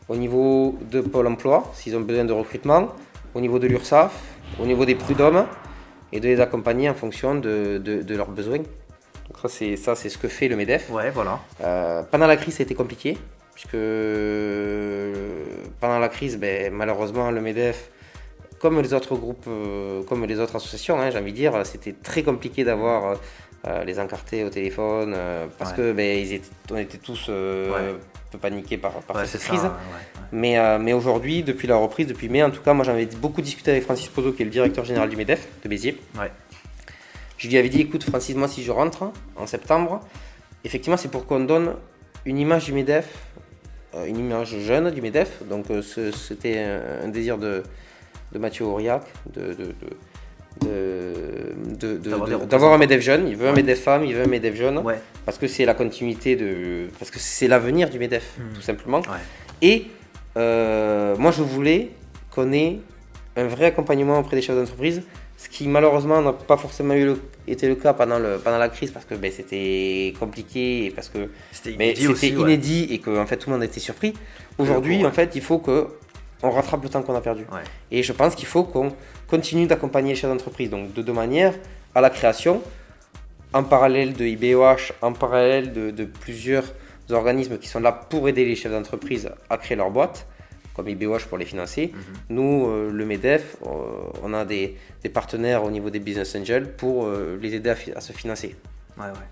au niveau de Pôle emploi, s'ils ont besoin de recrutement, au niveau de l'URSSAF, au niveau des prud'hommes, et de les accompagner en fonction de, de- de leurs besoins. Donc ça, c'est ça, c'est ce que fait le Medef. Ouais, voilà. Euh, pendant la crise, ça a été compliqué, puisque euh, pendant la crise, ben, malheureusement, le MEDEF, comme les autres groupes, euh, comme les autres associations, hein, j'ai envie de dire, c'était très compliqué d'avoir euh, les encartés au téléphone, euh, parce Ouais. que ben, ils étaient, on était tous euh, Ouais. un peu paniqués par, par Ouais, cette crise. ça. Mais, mais aujourd'hui, depuis la reprise, depuis mai, en tout cas, moi j'avais beaucoup discuté avec Francis Pozo, qui est le directeur général du MEDEF de Béziers. Je lui avais dit écoute, Francis, moi si je rentre en septembre, effectivement, c'est pour qu'on donne une image du MEDEF, euh, une image jeune du MEDEF. Donc euh, c'était un, désir de, de Mathieu Aurillac de. D'avoir un MEDEF jeune, il veut un. MEDEF femme, il veut un MEDEF jeune, Ouais. parce que c'est la continuité de. parce que c'est l'avenir du MEDEF, Mhm. tout simplement. Ouais. Et euh, moi, je voulais qu'on ait un vrai accompagnement auprès des chefs d'entreprise, ce qui malheureusement n'a pas forcément eu le- été le cas pendant, le, pendant la crise parce que ben, c'était compliqué et parce que C'était mais inédit ouais. et que en fait tout le monde était surpris. Aujourd'hui, en fait, il faut que on rattrape le temps qu'on a perdu. Ouais. Et je pense qu'il faut qu'on continue d'accompagner les chefs d'entreprise. Donc de deux manières, à la création, en parallèle de IBOH, en parallèle de, de plusieurs organismes qui sont là pour aider les chefs d'entreprise à créer leur boîte, comme IBOH pour les financer. Mhm. Nous, euh, le MEDEF, euh, on a des, des partenaires au niveau des business angels pour euh, les aider à, se financer Ouais, ouais.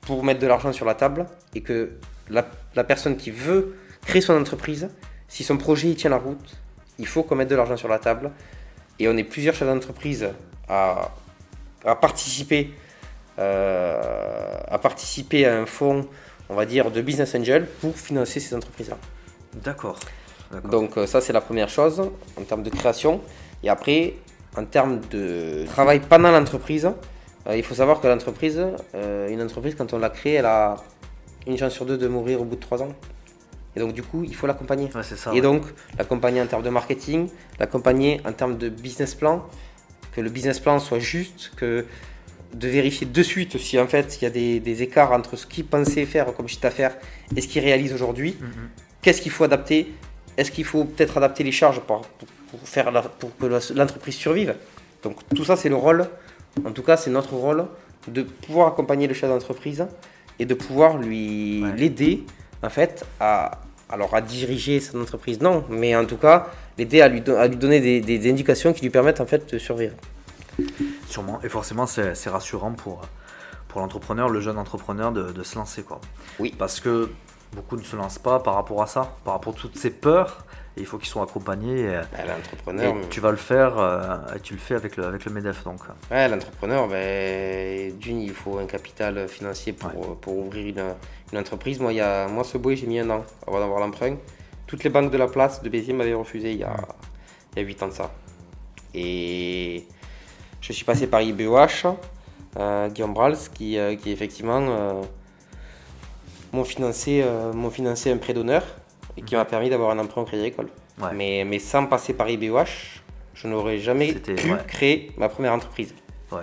pour mettre de l'argent sur la table et que la, la personne qui veut créer son entreprise, si son projet il tient la route, il faut qu'on mette de l'argent sur la table. Et on est plusieurs chefs d'entreprise à, à participer euh, à participer à un fonds, on va dire, de business angel pour financer ces entreprises-là. D'accord. Donc euh, ça c'est la première chose en termes de création. Et après, en termes de travail pendant l'entreprise, euh, il faut savoir que l'entreprise, euh, une entreprise quand on la crée, elle a une chance sur deux de mourir au bout de trois ans. Et donc du coup, il faut l'accompagner. Ouais. Et ouais. donc l'accompagner en termes de marketing, l'accompagner en termes de business plan, que le business plan soit juste, que de vérifier de suite si en fait il y a des, des écarts entre ce qu'il pensait faire comme chiffre d'affaires et ce qu'il réalise aujourd'hui. Mhm. Qu'est-ce qu'il faut adapter Est-ce qu'il faut peut-être adapter les charges pour, faire la- pour que l'entreprise survive? Donc tout ça c'est le rôle, en tout cas c'est notre rôle de pouvoir accompagner le chef d'entreprise et de pouvoir lui Ouais. l'aider en fait à alors à diriger son entreprise non, mais en tout cas l'aider à lui, don- à lui donner des, des indications qui lui permettent en fait de survivre. Sûrement. Et forcément, c'est c'est rassurant pour, pour l'entrepreneur, le jeune entrepreneur, de, de se lancer. Quoi. Oui. Parce que beaucoup ne se lancent pas par rapport à ça, par rapport à toutes ces peurs. Et il faut qu'ils soient accompagnés. Ben, et L'entrepreneur, tu vas le faire, euh, et tu le fais avec le, avec le MEDEF. Donc, Ouais, l'entrepreneur, ben, d'une, il faut un capital financier pour, pour ouvrir une, une entreprise. Moi, y a, moi, ce boy, j'ai mis un an avant d'avoir l'emprunt. Toutes les banques de la place de Béziers m'avaient refusé il y a, il y a 8 ans de ça. Et je suis passé par IBOH, euh, Guillaume Brals, qui, euh, qui effectivement euh, m'ont financé, euh, financé un prêt d'honneur et qui m'a permis d'avoir un emprunt au Crédit Agricole. Ouais. Mais, mais sans passer par IBOH, je n'aurais jamais pu ouais. créer ma première entreprise. ouais.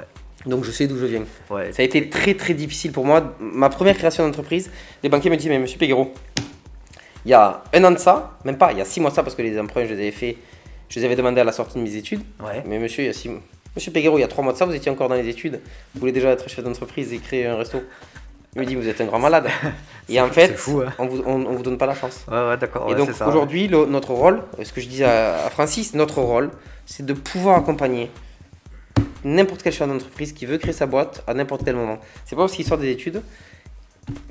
Donc je sais d'où je viens. Ça a été très très difficile pour moi. Ma première création d'entreprise, les banquiers me disent Mais monsieur Péguero, il y a un an de ça, même pas, il y a six mois de ça, parce que les emprunts, je les avais fait, je les avais demandés à la sortie de mes études. Mais monsieur, il y a six mois- Monsieur Péguero, il y a trois mois de ça, vous étiez encore dans les études, vous voulez déjà être chef d'entreprise et créer un resto? Il me dit Vous êtes un grand malade. et en fait, fou, hein. on vous, on, on vous donne pas la chance. Ouais, ouais, d'accord. Et ouais, donc ça, aujourd'hui, notre rôle, ce que je dis à, à Francis, notre rôle, c'est de pouvoir accompagner n'importe quel chef d'entreprise qui veut créer sa boîte à n'importe quel moment. C'est pas parce qu'il sort des études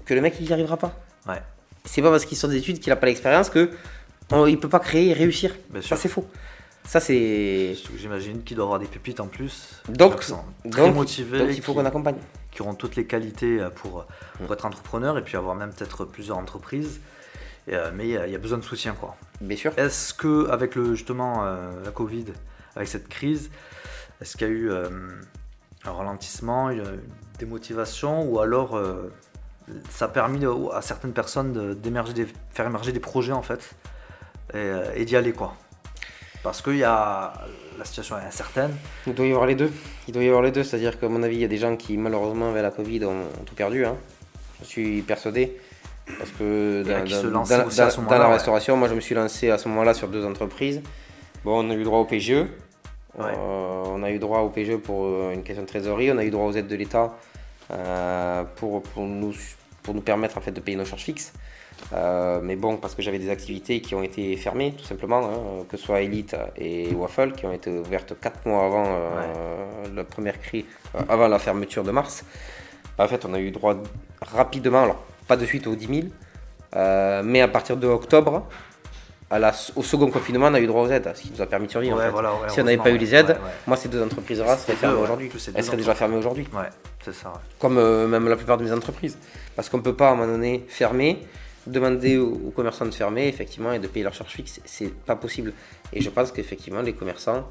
que le mec il n'y arrivera pas. Ouais. C'est pas parce qu'il sort des études qu'il n'a pas l'expérience que on- il peut pas créer et réussir. Bien Ça sûr. c'est faux. Ça c'est J'imagine qu'il doit avoir des pépites en plus. Donc- très donc, motivés. donc il faut qu'on accompagne. Qui auront toutes les qualités euh, pour, pour être entrepreneur et puis avoir même peut-être plusieurs entreprises. Et, euh, mais il y, a- il y a besoin de soutien quoi. Bien sûr. Est-ce que avec le justement euh, la Covid, avec cette crise, est-ce qu'il y a eu euh, un ralentissement, une démotivation ou alors euh, ça a permis de- à certaines personnes de- d'émerger, des, faire émerger des projets en fait et, euh, et d'y aller quoi? Parce que il y a, la situation est incertaine. Il doit y avoir les deux. Il doit y avoir les deux. C'est-à-dire qu'à mon avis, il y a des gens qui malheureusement avec la Covid ont, ont tout perdu. hein. Je suis persuadé. Parce que dans, qui se dans- dans- aussi à dans- ce dans moment-là, la ouais. restauration, moi je me suis lancé à ce moment-là sur deux entreprises. Bon, on a eu droit au PGE. Ouais. Euh, on a eu droit au PGE pour euh, une question de trésorerie. On a eu droit aux aides de l'État euh, pour, pour, nous, pour nous permettre en fait, de payer nos charges fixes. Euh, mais bon, parce que j'avais des activités qui ont été fermées, tout simplement, hein, que ce soit Elite et Waffle, qui ont été ouvertes 4 mois avant euh, la première cri, euh, avant la fermeture de mars. En fait, on a eu droit rapidement, alors pas de suite aux 10 000, euh, mais à partir de octobre, à la- au second confinement, on a eu droit aux aides, ce qui nous a permis de survivre. en Ouais, fait. voilà, ouais, si on n'avait pas eu les aides, moi, ces deux entreprises-là seraient fermées aujourd'hui. Elles seraient déjà fermées aujourd'hui comme même la plupart de mes entreprises. Parce qu'on ne peut pas à un moment donné fermer, demander aux, commerçants de fermer effectivement et de payer leurs charges fixes, c'est pas possible. Et je pense qu'effectivement les commerçants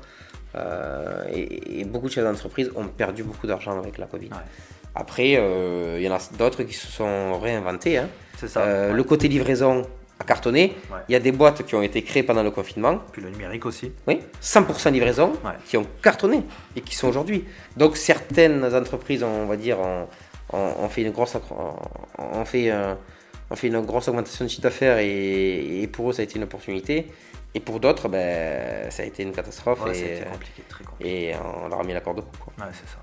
euh, et, et beaucoup de chefs d'entreprise ont perdu beaucoup d'argent avec la Covid. Ouais. Après, euh, il y en a d'autres qui se sont réinventés. hein. Ça. Euh, ouais. Le côté livraison a cartonné. Ouais. Il y a des boîtes qui ont été créées pendant le confinement. Puis le numérique aussi. Oui, 100% livraison qui ont cartonné et qui sont aujourd'hui. Donc certaines entreprises, on va dire, ont, ont- ont fait une grosse, ont fait, ont fait une grosse augmentation de chiffre d'affaires et, et pour eux ça a été une opportunité. Et pour d'autres, ben, ça a été une catastrophe Ouais, et, compliqué, très compliqué. et on leur a mis la corde au cou. Ouais, c'est ça.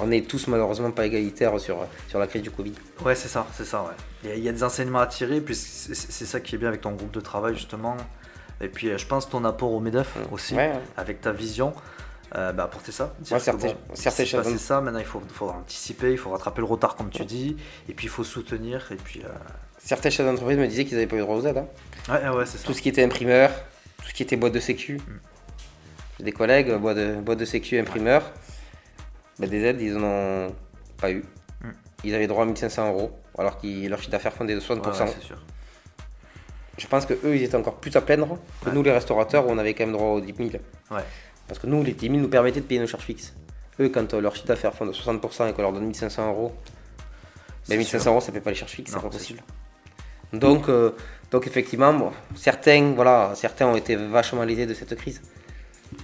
On est tous malheureusement pas égalitaires sur, sur la crise du Covid. Ouais, c'est ça, c'est ça, ouais. Il y, y a des enseignements à tirer, puis c'est ça qui est bien avec ton groupe de travail, justement. Et puis, euh, je pense ton apport au MEDEF aussi, Ouais. avec ta vision, euh, bah, apporter ça. Ouais, certains- bon, certains c'est ça, maintenant il faut, faut anticiper, il faut rattraper le retard, comme tu dis, et puis il faut soutenir, et puis... euh, Certains chefs d'entreprise me disaient qu'ils n'avaient pas eu droit aux aides. hein. Ouais, ouais, c'est ça. Tout ce qui était imprimeur, tout ce qui était boîte de sécu. J'ai des collègues, euh, boîte de, boîte de sécu, imprimeur. Ben, des aides, ils n'en ont pas eu. Mm. Ils avaient droit à 1500 euros, alors que leur chiffre d'affaires fondait de 60%. Ouais, ouais, c'est sûr. Je pense que eux, ils étaient encore plus à plaindre que nous, les restaurateurs, où on avait quand même droit aux 10 000. Ouais. Parce que nous, les 10 000 nous permettaient de payer nos charges fixes. Eux, quand euh, leur chiffre d'affaires fond de 60% et qu'on leur donne 1500 euros, ben 1500 sûr. euros, ça ne paie pas les charges fixes, c'est pas possible. Donc, euh, donc effectivement, bon, certains, voilà, certains ont été vachement lésés de cette crise.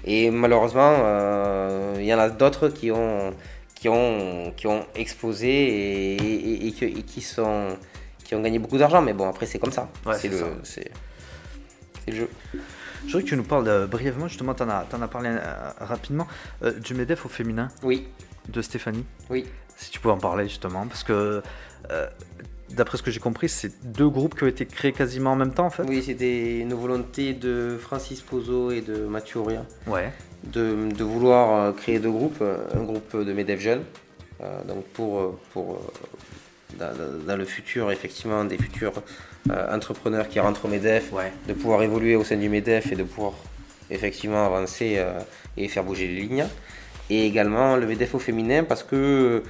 Et malheureusement, euh, il y en a d'autres qui ont, qui, ont, qui ont explosé et, et- et que- et qui, sont, qui ont gagné beaucoup d'argent. Mais bon, après, c'est comme ça. Ouais, le, c'est le jeu. Je voudrais que tu nous parles euh, brièvement, justement, tu en, as parlé euh, rapidement, euh, du MEDEF au féminin Oui, de Stéphanie. oui. Si tu pouvais en parler, justement, parce que, d'après ce que j'ai compris, c'est deux groupes qui ont été créés quasiment en même temps, en fait Oui, c'était une volonté de Francis Pozo et de Mathieu Auria Ouais. de, de vouloir créer deux groupes, un groupe de MEDEF jeunes, euh, donc pour, pour dans le futur, effectivement, des futurs euh, entrepreneurs qui rentrent au MEDEF, Ouais. de pouvoir évoluer au sein du MEDEF et de pouvoir effectivement avancer euh, et faire bouger les lignes. Et également le MEDEF au féminin parce que,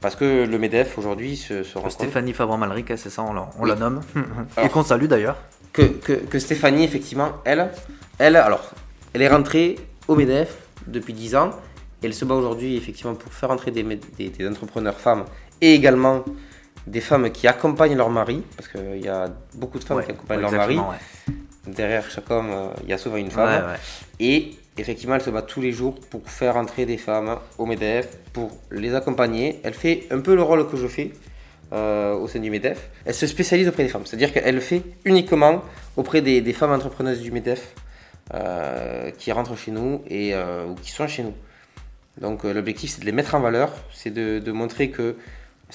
parce que le MEDEF aujourd'hui se, se rend compte Stéphanie Fabre-Malric, c'est ça, on la, on Oui. la nomme. Et qu'on salue d'ailleurs. que, que, que Stéphanie, effectivement, elle, elle, alors, elle est rentrée au MEDEF depuis 10 ans. Elle se bat aujourd'hui, effectivement, pour faire entrer des, des, des entrepreneurs femmes et également des femmes qui accompagnent leur mari, parce qu'il y a beaucoup de femmes Ouais, qui accompagnent leur mari. ouais. Derrière chaque homme, euh, il y a souvent une femme. Ouais. Et effectivement, elle se bat tous les jours pour faire entrer des femmes au MEDEF, pour les accompagner. Elle fait un peu le rôle que je fais euh, au sein du MEDEF. Elle se spécialise auprès des femmes, c'est-à-dire qu'elle le fait uniquement auprès des, des femmes entrepreneuses du MEDEF euh, qui rentrent chez nous et, euh, ou qui sont chez nous. Donc euh, l'objectif, c'est de les mettre en valeur, c'est de, de montrer que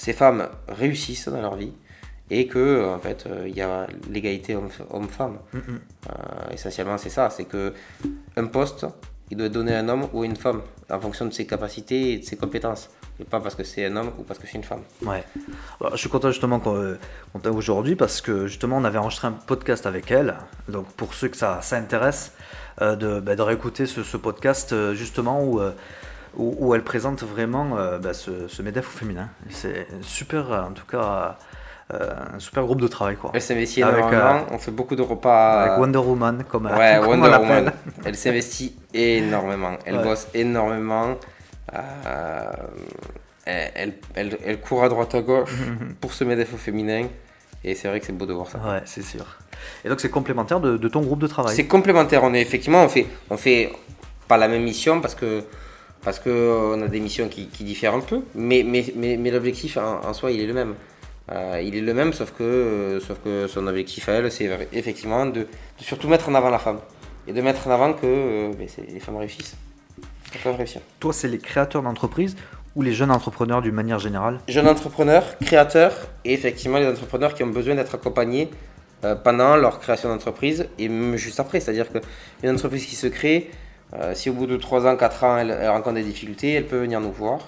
ces femmes réussissent dans leur vie et que en fait euh, il y a l'égalité homme- homme-femme. Mm, mm. Euh, essentiellement, c'est ça, c'est que un poste, il doit être donné à un homme ou à une femme en fonction de ses capacités et de ses compétences, et pas parce que c'est un homme ou parce que c'est une femme. Ouais. Bah, je suis content justement qu'on euh, qu'on t'a aujourd'hui parce que justement on avait enregistré un podcast avec elle. Donc pour ceux que ça, ça intéresse, euh, de, bah, de réécouter ce, ce podcast euh, justement où, euh, où, où elle présente vraiment euh, bah, ce, ce MEDEF au féminin. C'est super, euh, en tout cas, euh, un super groupe de travail quoi. Elle s'investit énormément, on fait beaucoup de repas. Avec Wonder Woman comme, Ouais, comme Wonder. Woman. Elle s'investit énormément, elle Ouais. bosse énormément. elle, elle, elle- court à droite à gauche pour se mettre au féminin. Et c'est vrai que c'est beau de voir ça. Ouais, c'est sûr. Et donc c'est complémentaire de, de ton groupe de travail. C'est complémentaire. On est effectivement, on fait, on fait pas la même mission parce que parce que euh, a des missions qui, qui diffèrent un peu, mais mais mais, mais l'objectif en, en soi il est le même. Euh, il est le même, sauf que euh, sauf que son objectif à elle, c'est effectivement de, de surtout mettre en avant la femme et de mettre en avant que euh, ben, les femmes réussissent. Peuvent réussir. Toi, c'est les créateurs d'entreprise ou les jeunes entrepreneurs d'une manière générale? Jeunes entrepreneurs, créateurs et effectivement les entrepreneurs qui ont besoin d'être accompagnés pendant leur création d'entreprise et même juste après. C'est-à-dire qu'une entreprise qui se crée, euh, si au bout de 3 ans, 4 ans, elle, elle rencontre des difficultés, elle peut venir nous voir.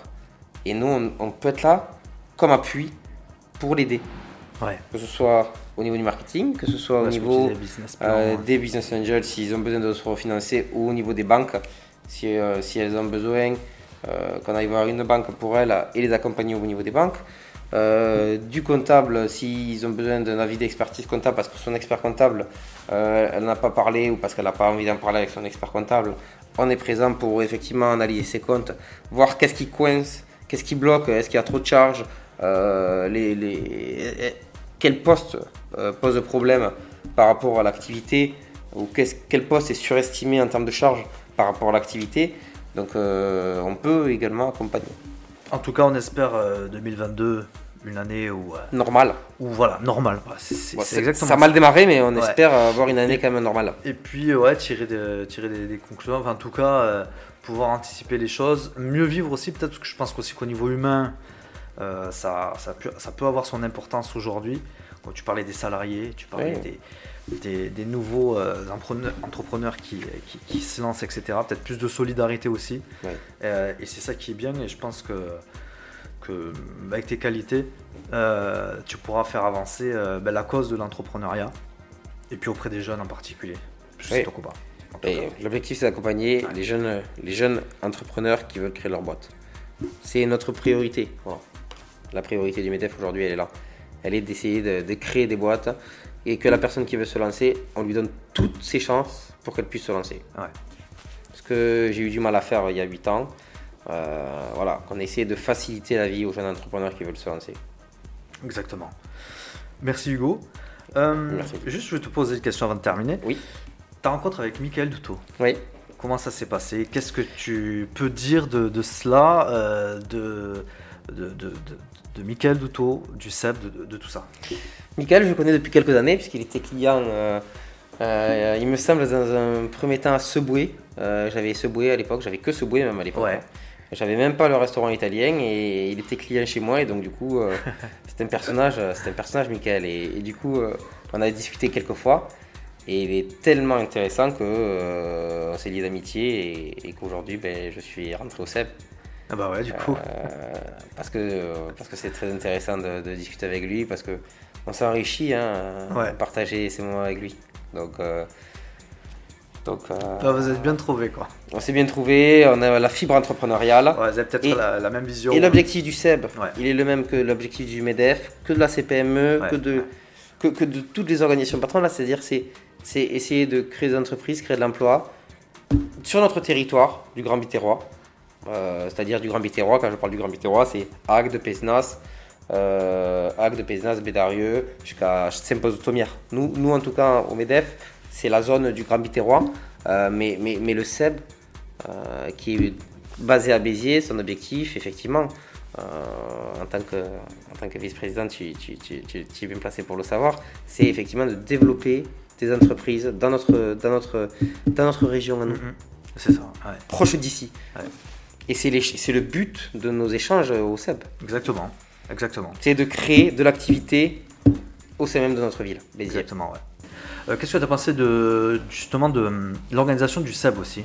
Et nous, on, on peut être là comme appui pour l'aider. Ouais. Que ce soit au niveau du marketing, que ce soit au Parce niveau business euh, des business angels s'ils ont besoin de se refinancer ou au niveau des banques si, euh, si elles ont besoin qu'on aille voir une banque pour elles et les accompagner au niveau des banques. Euh, du comptable s'ils ont besoin d'un avis d'expertise comptable parce que son expert comptable euh, elle n'a pas parlé ou parce qu'elle n'a pas envie d'en parler avec son expert comptable on est présent pour effectivement analyser ses comptes voir qu'est-ce qui coince qu'est-ce qui bloque est-ce qu'il y a trop de charges euh, les, quel poste pose problème par rapport à l'activité ou quel poste est surestimé en termes de charges par rapport à l'activité. Donc on peut également accompagner. En tout cas, on espère euh, 2022 une année où, euh, Normal. où voilà, normal. quoi. C'est exactement ça a mal démarré, mais on Ouais. espère avoir une année quand même normale. Et puis, euh, ouais, tirer, des, tirer des, des conclusions. Enfin, en tout cas, euh, pouvoir anticiper les choses. Mieux vivre aussi, peut-être, parce que je pense qu'aussi qu'au niveau humain, euh, ça, ça, peut, ça peut avoir son importance aujourd'hui. Quand tu parlais des salariés, tu parlais des, des, des nouveaux euh, entrepreneurs, qui, qui, qui se lancent, etc. Peut-être plus de solidarité aussi. Euh, et c'est ça qui est bien. Et je pense que, que bah, avec tes qualités, euh, tu pourras faire avancer bah, la cause de l'entrepreneuriat. Et puis auprès des jeunes en particulier. Oui. ton combat. L'objectif, c'est d'accompagner les jeunes, les jeunes entrepreneurs qui veulent créer leur boîte. C'est notre priorité. Voilà. La priorité du MEDEF aujourd'hui, elle est là. Elle est d'essayer de, de créer des boîtes et que la personne qui veut se lancer, on lui donne toutes ses chances pour qu'elle puisse se lancer. Ouais. Ce que j'ai eu du mal à faire il y a 8 ans, euh, voilà, qu'on essaie de faciliter la vie aux jeunes entrepreneurs qui veulent se lancer. Exactement. Merci Hugo. Euh, Merci. Juste, je vais te poser une question avant de terminer. Oui. Ta rencontre avec Michael Duto, Oui. comment ça s'est passé? Qu'est-ce que tu peux dire de, de cela, euh, de, de, de, de, Michael Duto, du SEB, de, de- de tout ça Michael, je le connais depuis quelques années, puisqu'il était client, euh, euh, il me semble, dans un premier temps à Subway. Euh, j'avais Subway à l'époque, j'avais que Subway même à l'époque. Ouais. J'avais même pas le restaurant italien et il était client chez moi et donc du coup euh, c'était un personnage, c'était un personnage Michael et, et du coup on a discuté quelques fois et il est tellement intéressant que on s'est lié d'amitié et, et qu'aujourd'hui ben, je suis rentré au CEP Ah bah ouais, du coup. euh, parce que euh, parce que c'est très intéressant de, de discuter avec lui parce que on s'enrichit hein, Ouais. partager ces moments avec lui donc euh, donc euh, Ah, vous êtes bien trouvé quoi. on s'est bien trouvé on a la fibre entrepreneuriale Ouais, vous avez peut-être la, la même vision. et l'objectif du SEB Ouais. il est le même que l'objectif du MEDEF que de la CPME Ouais. que de que, que de toutes les organisations patronales c'est-à-dire c'est c'est essayer de créer des entreprises créer de l'emploi sur notre territoire du Grand Biterrois Euh, c'est-à-dire du Grand Biterrois. Quand je parle du Grand Biterrois, c'est Agde, Pesnas, euh, Agde, Pesnas, Bédarieux, jusqu'à Saint-Paul-de-Thomière. Nous, nous, en tout cas, au MEDEF, c'est la zone du Grand Biterrois. Euh, mais, mais, mais le SEB, euh, qui est basé à Béziers, son objectif, effectivement, en tant que, en tant que vice-président, tu, tu, tu, tu- tu es bien placé pour le savoir, c'est effectivement de développer des entreprises dans notre, dans notre, dans notre région à nous Mhm. C'est ça, ouais. proche d'ici. Ouais. Et c'est le but de nos échanges au SEB. Exactement. Exactement. C'est de créer de l'activité au sein même de notre ville, Béziers. Exactement, ouais. Euh, Qu'est-ce que tu as pensé de, justement de hum, l'organisation du SEB aussi?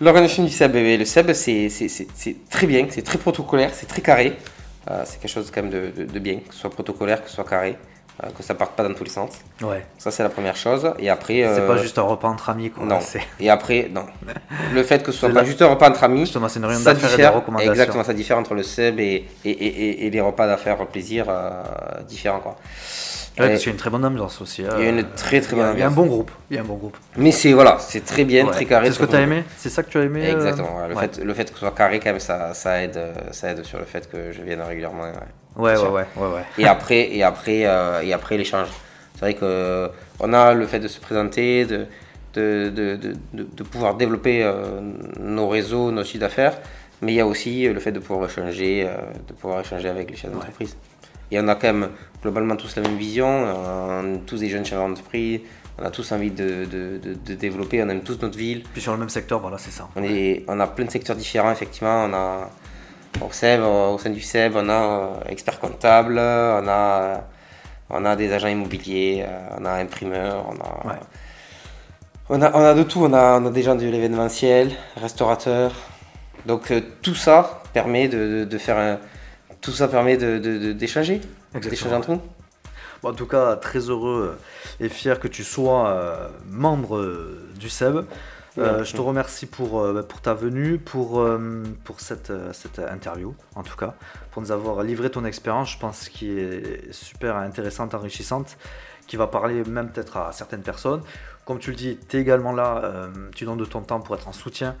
L'organisation du SEB, eh bien, le SEB, c'est très bien, c'est très protocolaire, c'est très carré. Euh, c'est quelque chose quand même de, de- de bien, que ce soit protocolaire, que ce soit carré, euh, que ça parte pas dans tous les sens. Ouais. Ça, c'est la première chose. Et après. C'est euh, pas juste un repas entre amis, quoi. Non. Et après, non. Le fait que ce soit pas la- juste un repas entre amis, justement, c'est une réunion ça d'affaires et recommandations. Exactement, ça diffère entre le SEB et, et, et, les repas d'affaires plaisir euh, différents. Quoi. Ouais, Et- parce qu'il y a une très bonne ambiance aussi. Il y a une très, très bonne Il y a un bon groupe. Il y a un bon groupe. Mais c'est voilà, c'est très bien, Ouais. très carré. C'est ce que tu as aimé? C'est ça que tu as aimé euh? Exactement. ouais. Le, ouais. fait, le fait que ce soit carré, quand même, ça, ça, aide, euh, ça aide sur le fait que je vienne régulièrement. Ouais. Ouais, ouais, ouais, ouais, ouais. Et après, et après, euh, et après l'échange. C'est vrai que euh, on a le fait de se présenter, de, de, de, de, pouvoir développer euh, nos réseaux, nos chiffres d'affaires, mais il y a aussi le fait de pouvoir échanger, euh, de pouvoir échanger avec les chefs d'entreprise. Et on a quand même globalement tous la même vision, on est tous des jeunes chefs d'entreprise, on a tous envie de, de, de, de développer, on aime tous notre ville. Puis sur le même secteur, voilà, c'est ça. On, est, on a plein de secteurs différents, effectivement. On a, Au SEB, au sein du SEB, on a expert comptable, on a, on a des agents immobiliers, on a imprimeurs, on a, on a, on a de tout. On a, on a des gens de l'événementiel, restaurateurs. Donc tout ça permet de, de, faire un, tout ça permet d'échanger, d'échanger entre nous. en tout cas, très heureux et fier que tu sois membre du SEB. Euh, je te remercie pour, euh, pour ta venue, pour, euh, pour cette, cette interview, en tout cas, pour nous avoir livré ton expérience, je pense, qui est super intéressante, enrichissante, qui va parler même peut-être à certaines personnes. Comme tu le dis, tu es également là, tu donnes de ton temps pour être en soutien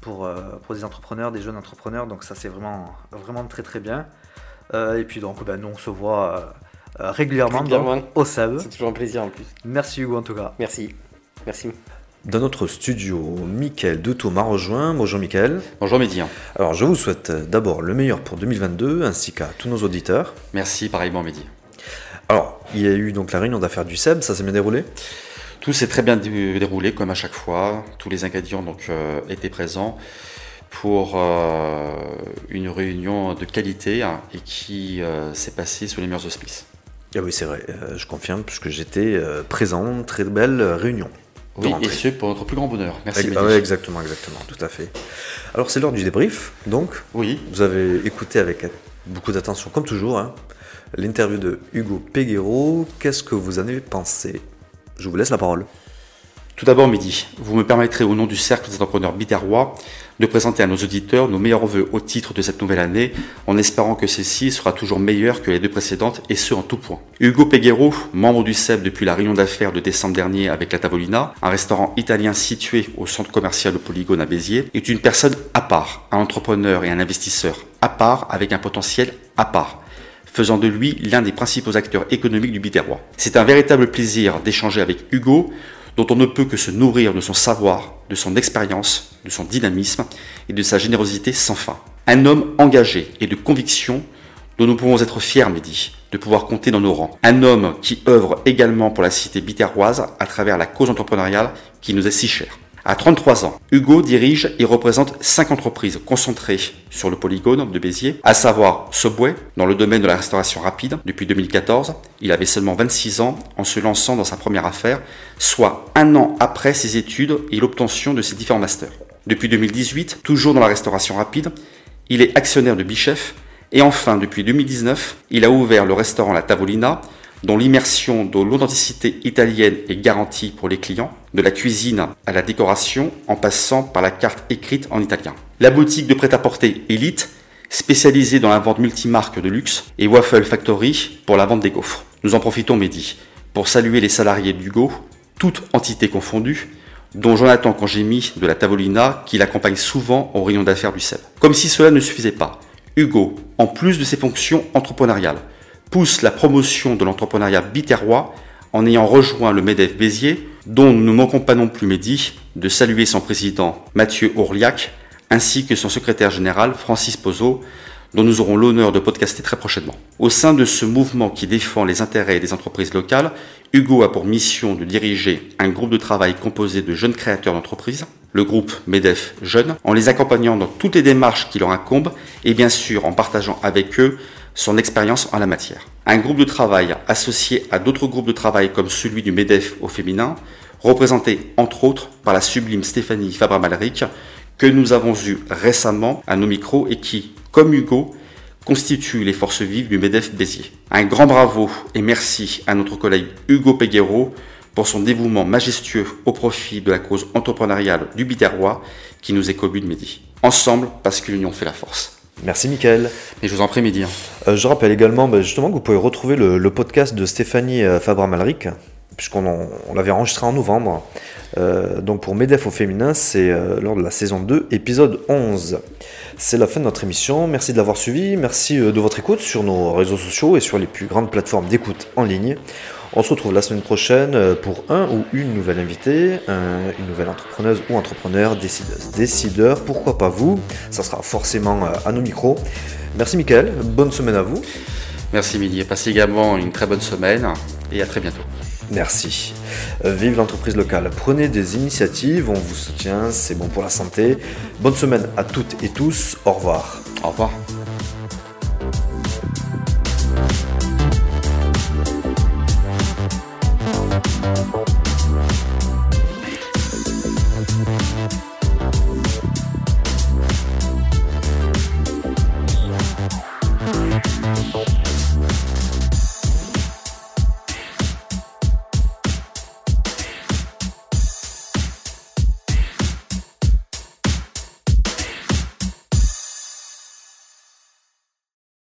pour, pour des entrepreneurs, des jeunes entrepreneurs, donc ça c'est vraiment, vraiment très très bien. et puis donc, ben, nous on se voit régulièrement, au SEB. C'est toujours un plaisir en plus. Merci Hugo en tout cas. Merci. Merci. Dans notre studio, Mickaël Duto m'a rejoint. Bonjour Mickaël. Bonjour Médian. Alors je vous souhaite d'abord le meilleur pour 2022 ainsi qu'à tous nos auditeurs. Merci pareillement Mehdi. Alors il y a eu donc la réunion d'affaires du SEB, ça s'est bien déroulé? Tout s'est très bien déroulé comme à chaque fois. Tous les ingrédients donc euh, étaient présents pour euh, une réunion de qualité hein, et qui euh, s'est passée sous les meilleurs auspices. Ah oui c'est vrai, je confirme puisque j'étais présent, très belle réunion. Oui, et ce pour notre plus grand bonheur. Merci. Ah exactement, exactement, tout à fait. Alors c'est l'heure du débrief, donc. Oui. Vous avez écouté avec beaucoup d'attention, comme toujours, hein, l'interview de Hugo Peguero. Qu'est-ce que vous en avez pensé? Je vous laisse la parole. Tout d'abord, Midi, vous me permettrez au nom du Cercle des entrepreneurs biterrois de présenter à nos auditeurs nos meilleurs voeux au titre de cette nouvelle année, en espérant que celle-ci sera toujours meilleure que les deux précédentes, et ce en tout point. Hugo Peguero, membre du CEB depuis la réunion d'affaires de décembre dernier avec la Tavolina, un restaurant italien situé au centre commercial de Polygone à Béziers, est une personne à part, un entrepreneur et un investisseur à part avec un potentiel à part faisant de lui l'un des principaux acteurs économiques du Biterrois. C'est un véritable plaisir d'échanger avec Hugo dont on ne peut que se nourrir de son savoir, de son expérience, de son dynamisme et de sa générosité sans fin. Un homme engagé et de conviction dont nous pouvons être fiers, Mehdi, de pouvoir compter dans nos rangs. Un homme qui œuvre également pour la cité biterroise à travers la cause entrepreneuriale qui nous est si chère. À 33 ans, Hugo dirige et représente 5 entreprises concentrées sur le polygone de Béziers, à savoir Subway, dans le domaine de la restauration rapide, depuis 2014. Il avait seulement 26 ans en se lançant dans sa première affaire, soit un an après ses études et l'obtention de ses différents masters. Depuis 2018, toujours dans la restauration rapide, il est actionnaire de Bichef et enfin, depuis 2019, il a ouvert le restaurant La Tavolina, dont l'immersion de l'authenticité italienne est garantie pour les clients, de la cuisine à la décoration en passant par la carte écrite en italien. La boutique de prêt-à-porter Elite, spécialisée dans la vente multimarque de luxe, et Waffle Factory pour la vente des gaufres. Nous en profitons, Mehdi, pour saluer les salariés d'Hugo, toutes entités confondues, dont Jonathan Congémy de la Tavolina, qui l'accompagne souvent aux réunions d'affaires du CEP. Comme si cela ne suffisait pas, Hugo, en plus de ses fonctions entrepreneuriales, pousse la promotion de l'entrepreneuriat biterrois en ayant rejoint le MEDEF Béziers, dont nous ne manquons pas non plus, Mehdi, de saluer son président Mathieu Orliac, ainsi que son secrétaire général Francis Pozzo, dont nous aurons l'honneur de podcaster très prochainement. Au sein de ce mouvement qui défend les intérêts des entreprises locales, Hugo a pour mission de diriger un groupe de travail composé de jeunes créateurs d'entreprises, le groupe MEDEF Jeunes, en les accompagnant dans toutes les démarches qui leur incombent et bien sûr en partageant avec eux son expérience en la matière. Un groupe de travail associé à d'autres groupes de travail comme celui du MEDEF au féminin, représenté entre autres par la sublime Stéphanie Fabre-Malric, que nous avons eu récemment à nos micros et qui, comme Hugo, constitue les forces vives du MEDEF Béziers. Un grand bravo et merci à notre collègue Hugo Peguero pour son dévouement majestueux au profit de la cause entrepreneuriale du Biterrois qui nous est commune Midi. Ensemble, parce que l'union fait la force. Merci Mickaël. Et je vous en prie Midi. Euh, je rappelle également bah, justement que vous pouvez retrouver le, podcast de Stéphanie euh, Fabra-Malric, puisqu'on l'avait enregistré en novembre. Euh, donc pour MEDEF au féminin, c'est lors de la saison 2, épisode 11. C'est la fin de notre émission. Merci de l'avoir suivi. Merci de votre écoute sur nos réseaux sociaux et sur les plus grandes plateformes d'écoute en ligne. On se retrouve la semaine prochaine euh, pour un ou une nouvelle invitée, une nouvelle entrepreneuse ou entrepreneur, décideuse, décideur, pourquoi pas vous. Ça sera forcément euh, à nos micros. Merci Mickaël, bonne semaine à vous. Merci Midi, passez également une très bonne semaine et à très bientôt. Merci. Euh, vive l'entreprise locale. Prenez des initiatives, on vous soutient, c'est bon pour la santé. Bonne semaine à toutes et tous. Au revoir. Au revoir.